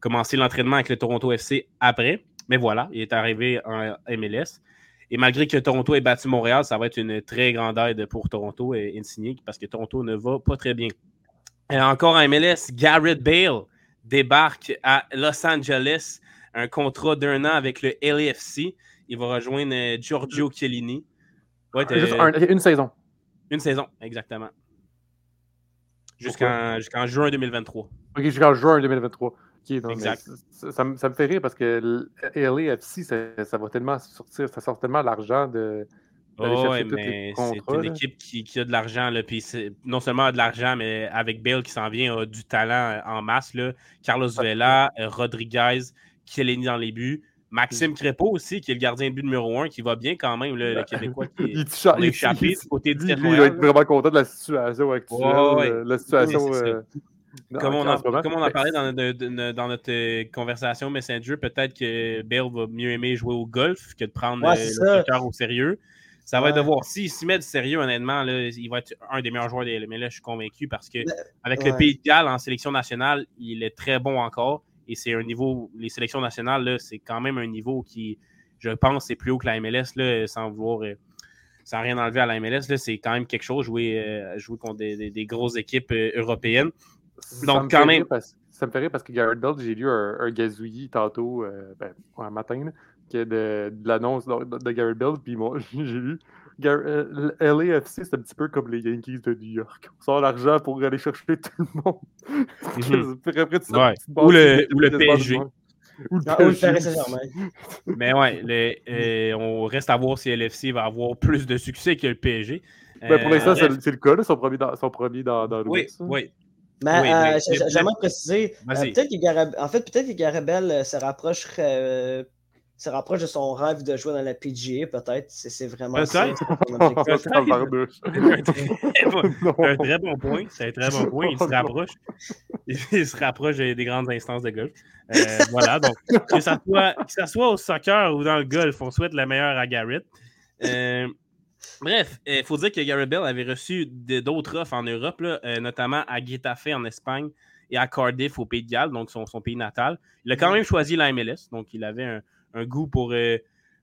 commencer l'entraînement avec le Toronto FC après. Mais voilà, il est arrivé en MLS. Et malgré que Toronto ait battu Montréal, ça va être une très grande aide pour Toronto et Insigné parce que Toronto ne va pas très bien. Et encore un MLS, Garrett Bale débarque à Los Angeles, un contrat d'un an avec le LAFC. Il va rejoindre euh, Giorgio Chiellini. une saison. Une saison, exactement. Jusqu'en juin 2023. OK, jusqu'en juin 2023 exact. Ça, me fait rire parce que LAFC, ça, ça va tellement sortir, ça sort tellement l'argent de. Oh, mais c'est une équipe qui, a de l'argent, puis non seulement de l'argent, mais avec Bale qui s'en vient, a du talent euh, en masse. Là. Carlos Vela, euh, Rodriguez, Kieleni dans les buts. Maxime Crépeau aussi, qui est le gardien de but numéro un, qui va bien quand même, le ben, Québécois qui est, il, échappé du côté de Il va être vraiment content de la situation actuelle. La situation. Comme on, en, a parlé dans, notre euh, conversation Messenger, peut-être que Bale va mieux aimer jouer au golf que de prendre euh, le soccer au sérieux. Ça va être de voir. S'il s'y met du sérieux, honnêtement, là, il va être un des meilleurs joueurs des Mais là, je suis convaincu parce que avec le Pays de Galles en sélection nationale, il est très bon encore. Et c'est un niveau, les sélections nationales, c'est quand même un niveau qui, je pense, c'est plus haut que la MLS, là, sans vouloir, euh, sans rien enlever à la MLS. C'est quand même quelque chose, jouer, jouer contre des grosses équipes européennes. Donc, quand même. ça me fait rire parce que Garrett Bell, j'ai lu un, gazouillis tantôt, euh, ben, un matin, qui est de, l'annonce de, de, Garrett Bell, puis moi, j'ai lu. Euh, LAFC, c'est un petit peu comme les Yankees de New York. On sort l'argent pour aller chercher tout le monde. Mhm. Ou le, ou le PSG. Ou le PSG. Mais ouais, euh, on reste à voir si LFC va avoir plus de succès que le PSG. Ben, pour l'instant, c'est le cas, là, son premier dans, son premier dans, dans Oui, oui. Mais, euh, j'aimerais préciser, euh, peut-être que en fait, peut-être que Garabel euh, se rapproche se rapproche de son rêve de jouer dans la PGA, peut-être. C'est vraiment ça. C'est un très bon point. C'est un très bon point. Il se rapproche. Il se rapproche des grandes instances de golf. voilà, donc que ça, soit, que ça soit au soccer ou dans le golf, on souhaite la meilleure à Garrett. Bref, il faut dire que Gary Bell avait reçu d'autres offres en Europe, euh, notamment à Getafe en Espagne et à Cardiff au Pays de Galles, donc son, pays natal. Il a quand même choisi la MLS, donc il avait un, goût pour, euh,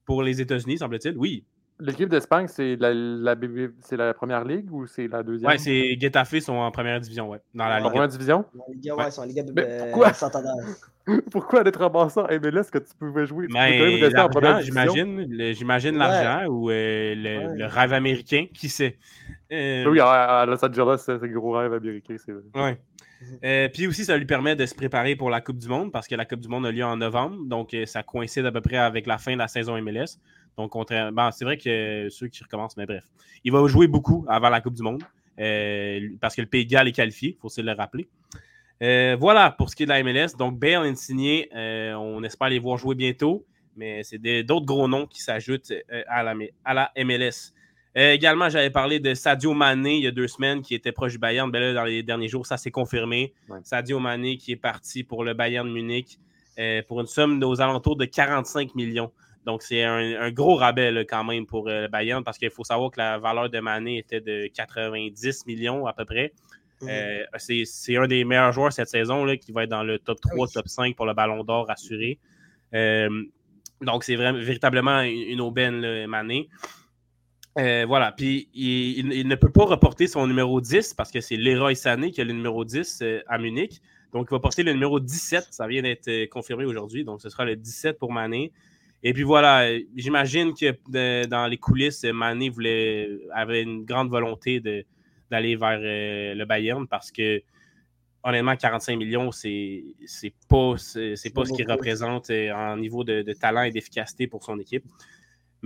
pour les États-Unis, semble-t-il. Oui, L'équipe d'Espagne, c'est la, c'est la première ligue ou c'est la deuxième? Oui, c'est Getafe sont en première division, ouais. Dans la Ligue. En première division? ouais, ils sont en Ligue de euh, pourquoi? pourquoi aller te ramasser en MLS que tu pouvais jouer? Tu peux j'imagine, j'imagine l'argent ou euh, le, rêve américain, qui sait? Euh, oui, à, Los Angeles, c'est le gros rêve américain, c'est vrai. Ouais. Euh, puis aussi, ça lui permet de se préparer pour la Coupe du Monde parce que la Coupe du Monde a lieu en novembre. Donc, ça coïncide à peu près avec la fin de la saison MLS. Donc, c'est vrai que ceux qui recommencent, mais bref. Il va jouer beaucoup avant la Coupe du Monde euh, parce que le Pays de Galles est qualifié, il faut aussi le rappeler. Euh, voilà pour ce qui est de la MLS. Donc, Bale Insigné, euh, on espère les voir jouer bientôt, mais c'est d'autres gros noms qui s'ajoutent à la, à, la, MLS. Également, j'avais parlé de Sadio Mané il y a deux semaines qui était proche du Bayern. Ben dans les derniers jours, ça s'est confirmé. Sadio Mané qui est parti pour le Bayern Munich pour une somme aux alentours de 45 millions. Donc, c'est un, gros rabais quand même pour euh, le Bayern parce qu'il faut savoir que la valeur de Mané était de 90 millions à peu près. Mhm. Euh, c'est un des meilleurs joueurs cette saison là, qui va être dans le top 3, top 5 pour le ballon d'or assuré. Euh, donc, c'est véritablement une, aubaine, Mané. Voilà. Puis, il, ne peut pas reporter son numéro 10 parce que c'est Leroy Sané qui a le numéro 10 à Munich. Donc, il va porter le numéro 17. Ça vient d'être confirmé aujourd'hui. Donc, ce sera le 17 pour Mané. Et puis voilà, j'imagine que dans les coulisses, Mané voulait, avait une grande volonté d'aller vers euh, le Bayern parce que honnêtement, 45 millions, c'est pas, c'est pas ce qu'il représente en niveau de, de talent et d'efficacité pour son équipe.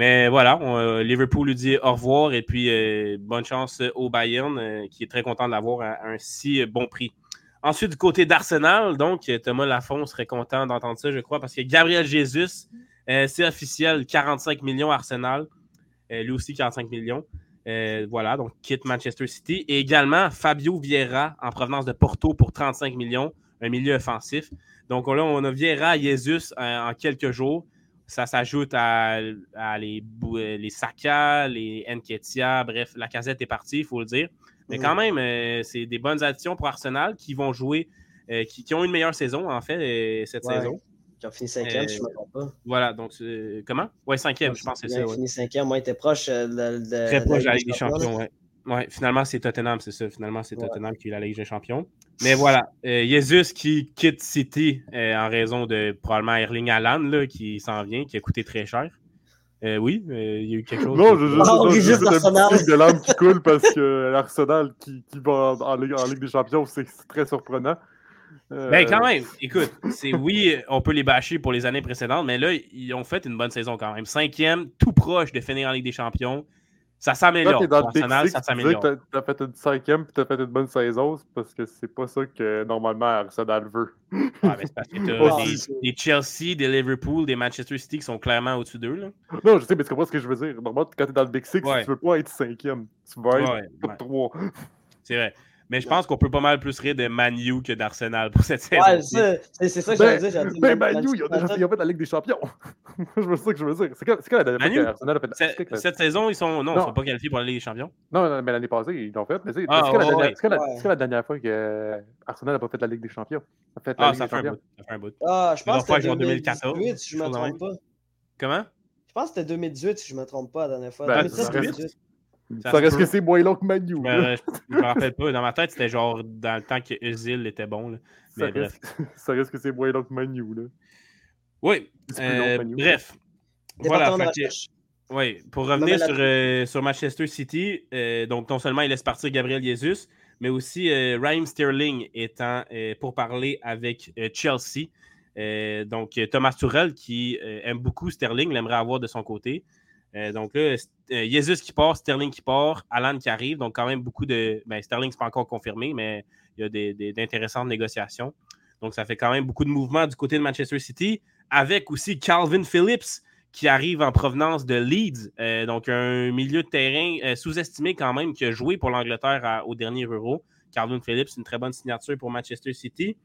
Mais voilà, euh, Liverpool lui dit au revoir et puis euh, bonne chance au Bayern, euh, qui est très content d'avoir un, un, si bon prix. Ensuite, du côté d'Arsenal, donc Thomas Lafont serait content d'entendre ça, je crois, parce que Gabriel Jesus, c'est officiel, 45 millions Arsenal. lui aussi, 45 millions. voilà, donc quitte Manchester City. Et également Fabio Vieira en provenance de Porto pour 35 millions, un milieu offensif. Donc là, on a Vieira Jesus en quelques jours. Ça s'ajoute à, les, les Saka, les Nketia, bref, la casette est partie, il faut le dire. Mais quand même, euh, c'est des bonnes additions pour Arsenal qui vont jouer, euh, qui, ont une meilleure saison, en fait, euh, cette saison. Qui ont fini cinquième, je ne me trompe pas. Voilà, donc comment? Oui, cinquième, je pense que c'est ça. Ils ont fini cinquième, moi, était proche de, Très proche de la Ligue des Champions, oui. Ouais, finalement, c'est Tottenham, c'est ça. Finalement, c'est Tottenham qui est la Ligue des Champions. Mais voilà, euh, Jesus qui quitte City euh, en raison de probablement Erling Haaland là, qui s'en vient, qui a coûté très cher. Euh, oui, il y a eu quelque chose. Non, je, oh, je, juste de l'âme qui coule parce que l'Arsenal qui, qui, va en, Ligue, en, Ligue, des Champions, c'est très surprenant. Ben quand même, écoute, c'est oui, on peut les bâcher pour les années précédentes, mais là, ils ont fait une bonne saison quand même. Cinquième, tout proche de finir en Ligue des Champions. Ça s'améliore. Arsenal, ça s'améliore. Tu as fait une cinquième puis tu as fait une bonne saison, parce que c'est pas ça que normalement Arsenal veut. Ah, mais c'est parce que tu as des, Chelsea, des Liverpool, des Manchester City qui sont clairement au-dessus d'eux. Non, je sais, mais c'est pas ce que je veux dire. Normalement, quand tu es dans le Big Six, tu veux pas être cinquième. Tu vas être top 3. C'est vrai. Mais je pense qu'on peut pas mal plus rire de Manu que d'Arsenal pour cette saison. Ouais, c'est ça que ben, j'allais dire. Ben, Manu, ils ont déjà fait la Ligue des Champions. je veux ça que je veux dire. C'est quand, la dernière fois qu'Arsenal a fait la Cette saison, ils sont. Non, ils sont pas qualifiés pour la Ligue des Champions. Non, mais l'année passée, ils l'ont fait. Mais c'est ah, quand, la dernière fois qu'Arsenal n'a pas fait la Ligue des Champions? Ça fait ah, ça fait, un bout, ça fait un bout. Ah, je pense que c'était 2018, si je ne me trompe pas. Comment? Je pense que c'était 2018, si je ne me trompe pas, la dernière fois. 2018? Ça, reste que c'est moins long que Manu. Ben, je me rappelle pas. Dans ma tête, c'était genre dans le temps que Özil était bon. Là. Mais ça, bref. Reste, ça reste que c'est moins long que Manu. Là. Oui. Euh, bref. Voilà. oui, pour revenir sur, euh, sur, Manchester City, euh, donc non seulement il laisse partir Gabriel Jesus, mais aussi euh, Raheem Sterling étant pour parler avec Chelsea. donc Thomas Tourelle qui aime beaucoup Sterling, l'aimerait avoir de son côté. Euh, donc là, euh, Jesus qui part, Sterling qui part, Alan qui arrive. Donc, quand même beaucoup de. Ben, Sterling, c'est pas encore confirmé, mais il y a d'intéressantes négociations. Donc, ça fait quand même beaucoup de mouvements du côté de Manchester City, avec aussi Calvin Phillips qui arrive en provenance de Leeds. Euh, donc, un milieu de terrain sous-estimé quand même qui a joué pour l'Angleterre au dernier Euro. Calvin Phillips, une très bonne signature pour Manchester City.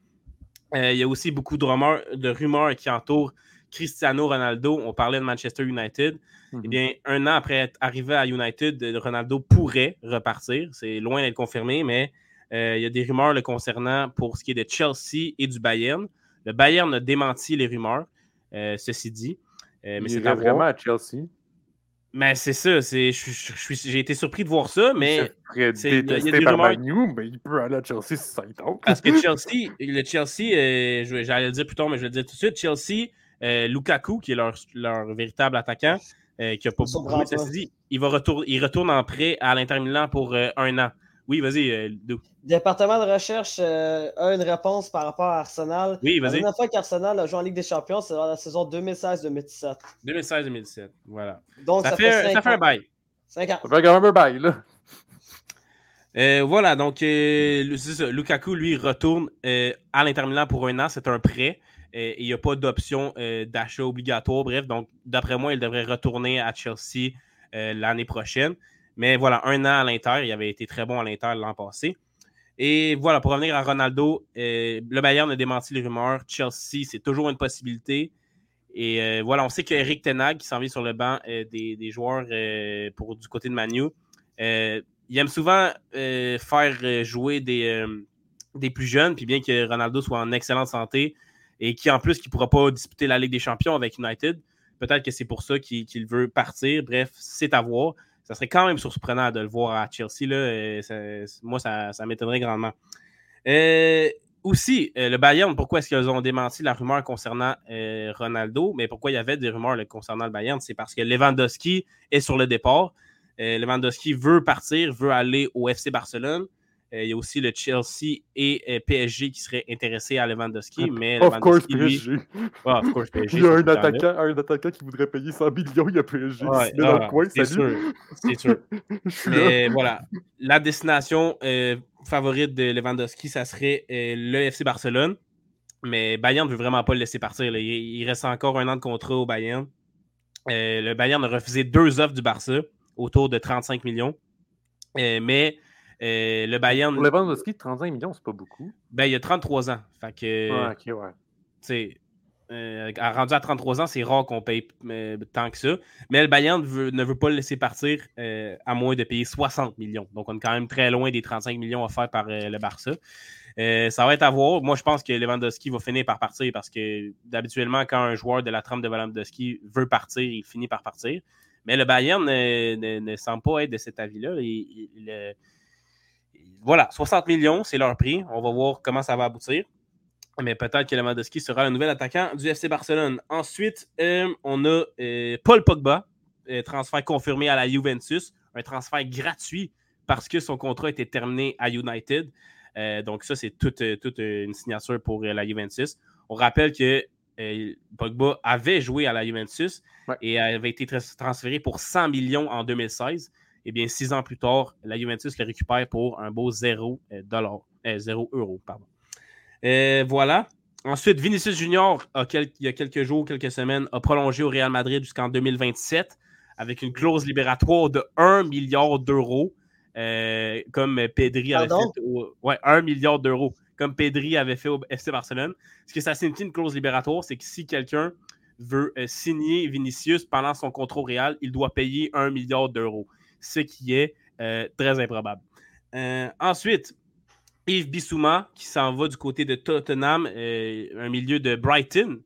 il y a aussi beaucoup de rumeurs qui entourent Cristiano Ronaldo. On parlait de Manchester United. Eh mhm. bien, un an après être arrivé à United, Ronaldo pourrait repartir. C'est loin d'être confirmé, mais euh, il y a des rumeurs le concernant pour ce qui est de Chelsea et du Bayern. Le Bayern a démenti les rumeurs, euh, ceci dit. Euh, mais c'est vraiment à Chelsea. Mais c'est ça, j'ai été surpris de voir ça, mais. Il y a des rumeurs. mais il peut aller à Chelsea si ça tente. Parce que Chelsea, le Chelsea, j'allais le dire plus tard, mais je vais le dire tout de suite, Chelsea, Lukaku, qui est leur, leur véritable attaquant, euh, qui a pas beaucoup dit, il, va retourner, il retourne en prêt à l'Inter Milan pour euh, un an. Oui, vas-y, euh, Le département de recherche a une réponse par rapport à Arsenal. Oui, vas-y. La dernière fois qu'Arsenal a joué en Ligue des Champions, c'est dans la saison 2016-2017. 2016-2017, voilà. Donc, ça, fait, ça fait un bail. 5 ans. Ça fait quand même un bail, là. voilà, donc Lukaku, lui, retourne à l'Inter Milan pour un an. C'est un prêt il n'y a pas d'option euh, d'achat obligatoire. Bref, donc d'après moi, il devrait retourner à Chelsea euh, l'année prochaine. Mais voilà, un an à l'Inter, il avait été très bon à l'Inter l'an passé. Et voilà, pour revenir à Ronaldo, euh, le Bayern a démenti les rumeurs. Chelsea, c'est toujours une possibilité. Et voilà, on sait qu'Eric Tenag, qui s'en vient sur le banc des, joueurs pour du côté de Manu, il aime souvent faire jouer des, des plus jeunes. Puis bien que Ronaldo soit en excellente santé, et qui en plus ne pourra pas disputer la Ligue des Champions avec United. Peut-être que c'est pour ça qu'il veut partir. Bref, c'est à voir. Ça serait quand même surprenant de le voir à Chelsea. Moi, ça, m'étonnerait grandement. Euh, aussi, euh, le Bayern, pourquoi est-ce qu'ils ont démenti la rumeur concernant euh, Ronaldo? Mais pourquoi il y avait des rumeurs concernant le Bayern? C'est parce que Lewandowski est sur le départ. Lewandowski veut partir, veut aller au FC Barcelone. Il y a aussi le Chelsea et PSG qui seraient intéressés à Lewandowski. Mais of Lewandowski, course, lui- PSG. Of course, PSG, Il y a un attaquant, un attaquant qui voudrait payer 100 millions, il y a PSG. Ouais, dans ah, le coin, c'est sûr. C'est sûr. Mais voilà, la destination euh, favorite de Lewandowski, ça serait euh, le FC Barcelone. Mais Bayern ne veut vraiment pas le laisser partir. là. Il, il reste encore un an de contrat au Bayern. Euh, le Bayern a refusé deux offres du Barça, autour de 35 millions. Euh, mais euh, le Bayern, Pour Lewandowski, 35 millions, c'est pas beaucoup. ben, il a 33 ans. Fait que, Ouais, ok, ouais. tu sais, euh, à- rendu à 33 ans, c'est rare qu'on paye euh, tant que ça. Mais le Bayern veut- ne veut pas le laisser partir euh, à moins de payer 60 millions. Donc, on est quand même très loin des 35 millions offerts par le Barça. Ça va être à voir. Moi, je pense que Lewandowski va finir par partir parce que d'habituellement, quand un joueur de la trempe de Lewandowski veut partir, il finit par partir. Mais le Bayern ne, ne- ne semble pas être de cet avis-là. Il- voilà, 60 millions, c'est leur prix. On va voir comment ça va aboutir. Mais peut-être que Lewandowski sera le nouvel attaquant du FC Barcelone. Ensuite, euh, on a euh, Paul Pogba, euh, transfert confirmé à la Juventus, un transfert gratuit parce que son contrat était terminé à United. Donc ça, c'est toute, toute, une signature pour la Juventus. On rappelle que Pogba avait joué à la Juventus Ouais. et avait été tra- transféré pour 100 millions en 2016. Et bien, six ans plus tard, la Juventus le récupère pour un beau 0 dollar, euh, 0 euro, pardon. Euh, voilà. Ensuite, Vinicius Junior, a quel- il y a quelques jours, quelques semaines, a prolongé au Real Madrid jusqu'en 2027 avec une clause libératoire de 1 milliard d'euros, euh, comme Pedri avait Pardon? fait. Au, ouais, 1 milliard d'euros, comme Pedri avait fait au FC Barcelone. Ce que ça signifie une clause libératoire, c'est que si quelqu'un veut euh, signer Vinicius pendant son contrat au Real, il doit payer 1 milliard d'euros, ce qui est euh, très improbable. Euh, ensuite, Yves Bissouma qui s'en va du côté de Tottenham, euh, un milieu de Brighton.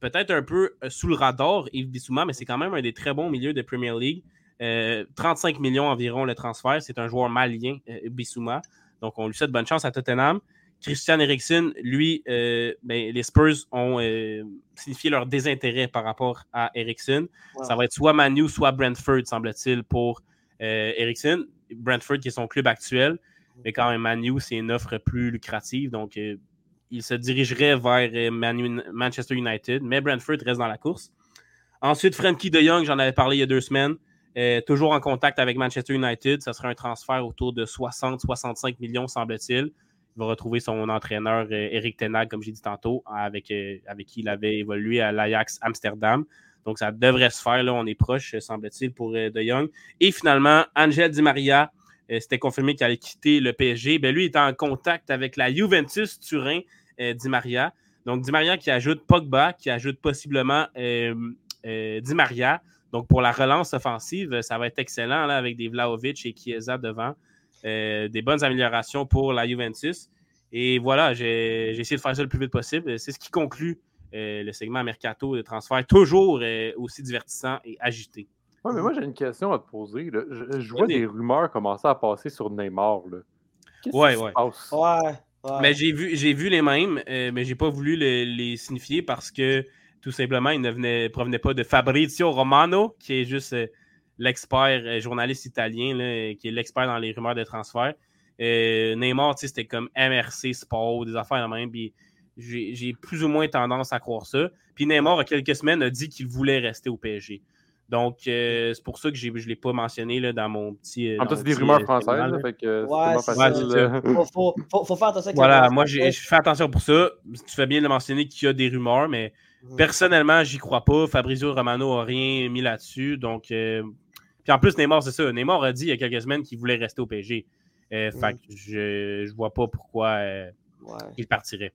Peut-être un peu sous le radar, Yves Bissouma, mais c'est quand même un des très bons milieux de Premier League. Euh, 35 millions environ le transfert. C'est un joueur malien, Bissouma. Donc, on lui souhaite bonne chance à Tottenham. Christian Eriksen, lui, euh, ben, les Spurs ont euh, signifié leur désintérêt par rapport à Eriksen. Ça va être soit Manu, soit Brentford, semble-t-il, pour euh, Eriksen. Brentford, qui est son club actuel. Mais quand même, Manu, c'est une offre plus lucrative. Donc, euh, il se dirigerait vers euh, Manchester United. Mais Brentford reste dans la course. Ensuite, Frankie de Jong, j'en avais parlé il y a deux semaines. euh, toujours en contact avec Manchester United. Ça sera un transfert autour de 60-65 millions, semble-t-il. Il va retrouver son entraîneur Eric Tenag, comme j'ai dit tantôt, avec, avec qui il avait évolué à l'Ajax Amsterdam. Donc, ça devrait se faire. Là, on est proche, euh, semble-t-il, pour euh, De Jong. Et finalement, Angel Di Maria, euh, c'était confirmé qu'il allait quitter le PSG. Ben, lui, il est en contact avec la Juventus Turin, Di Maria. Donc, Di Maria qui ajoute Pogba, qui ajoute possiblement Di Maria. Donc, pour la relance offensive, ça va être excellent avec des Vlaovic et Chiesa devant. Des bonnes améliorations pour la Juventus. Et voilà, j'ai essayé de faire ça le plus vite possible. C'est ce qui conclut euh, le segment mercato de transfert, toujours euh, aussi divertissant et agité. Ouais, mais moi, j'ai une question à te poser. là. Je, je vois des rumeurs commencer à passer sur Neymar. là. Qu'est-ce Ouais, qui ouais. se passe? Ouais. ouais. Mais j'ai vu, j'ai vu les mêmes, euh, mais j'ai pas voulu le- les signifier parce que tout simplement, ils ne venaient, provenaient pas de Fabrizio Romano, qui est juste euh, l'expert euh, journaliste italien, là, qui est l'expert dans les rumeurs de transfert. Euh, Neymar, tu sais, c'était comme MRC Sport, des affaires de même. Puis j'ai plus ou moins tendance à croire ça. Puis Neymar, il y a quelques semaines, a dit qu'il voulait rester au PSG. Donc, euh, c'est pour ça que je ne l'ai pas mentionné là, dans mon petit. euh, En temps, dans c'est des rumeurs euh, françaises, fait que Ouais, c'est facile. ça. faut, faut, faut, faut faire attention avec Voilà, moi, je fais attention pour ça. Tu fais bien de mentionner qu'il y a des rumeurs, mais Mhm. personnellement, j'y crois pas. Fabrizio Romano n'a rien mis là-dessus. Donc, euh, puis en plus, Neymar, c'est ça. Neymar a dit il y a quelques semaines qu'il voulait rester au PSG. Euh, Fait Mhm. que je, je vois pas pourquoi euh, Ouais. il partirait.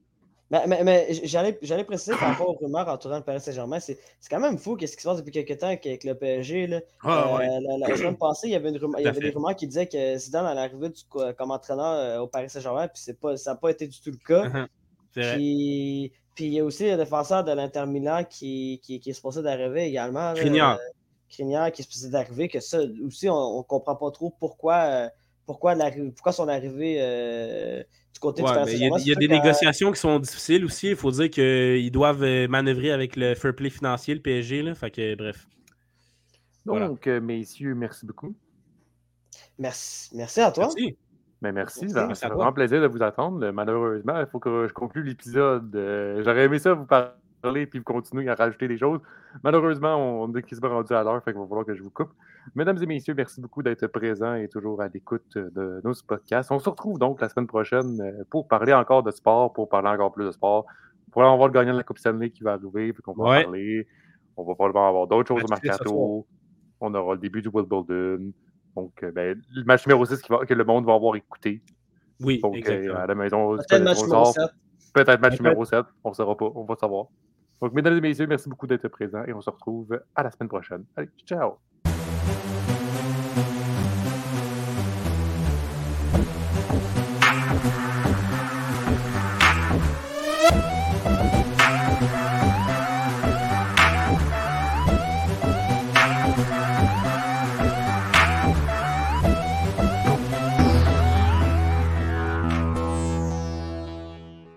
Mais, mais, mais j'allais, j'allais préciser par rapport aux rumeurs entourant le Paris Saint-Germain, c'est, c'est quand même fou qu'est-ce qui se passe depuis quelques temps avec le PSG. Là. Ah, Euh, ouais. la, la semaine passée, il y avait, une rumeur- il y avait des rumeurs qui disaient que Zidane allait arriver du- comme entraîneur euh, au Paris Saint-Germain, puis c'est pas, ça n'a pas été du tout le cas. Vrai. Puis, puis il y a aussi le défenseur de l'Inter Milan qui, qui, qui est supposé d'arriver également. là, Skriniar. euh, qui est supposé d'arriver, que ça aussi, on ne comprend pas trop pourquoi, euh, pourquoi, pourquoi son arrivée euh, du côté Ouais, du il y a, y des négociations qui sont difficiles aussi. Il faut dire qu'ils doivent euh, manœuvrer avec le fair play financier, le PSG. Là. Fait que, bref. Donc, euh, messieurs, merci beaucoup. Merci, merci à toi. Merci. Mais merci, Merci, ça toi. vraiment plaisir de vous attendre. Malheureusement, il faut que je conclue l'épisode. Euh, J'aurais aimé ça vous parler puis vous continuer à rajouter des choses. Malheureusement, on est quasiment rendu à l'heure, fait qu'il va falloir que je vous coupe. Mesdames et messieurs, merci beaucoup d'être présents et toujours à l'écoute de nos podcasts. On se retrouve donc la semaine prochaine euh, pour parler encore de sport, pour parler encore plus de sport. Pour avoir le gagnant de la Coupe Stanley qui va arriver, puis qu'on va en Ouais. parler. On va probablement avoir d'autres choses au mercato. On aura le début du Wimbledon. Donc, euh, ben, le match numéro 6 qui va- que le monde va avoir écouté. Oui, Donc, euh, exactement. à la maison, Peut-être match on numéro sort. 7. Peut-être match numéro 7. On ne saura pas. On va savoir. Donc, mesdames et messieurs, merci beaucoup d'être présents et on se retrouve à la semaine prochaine. Allez, ciao!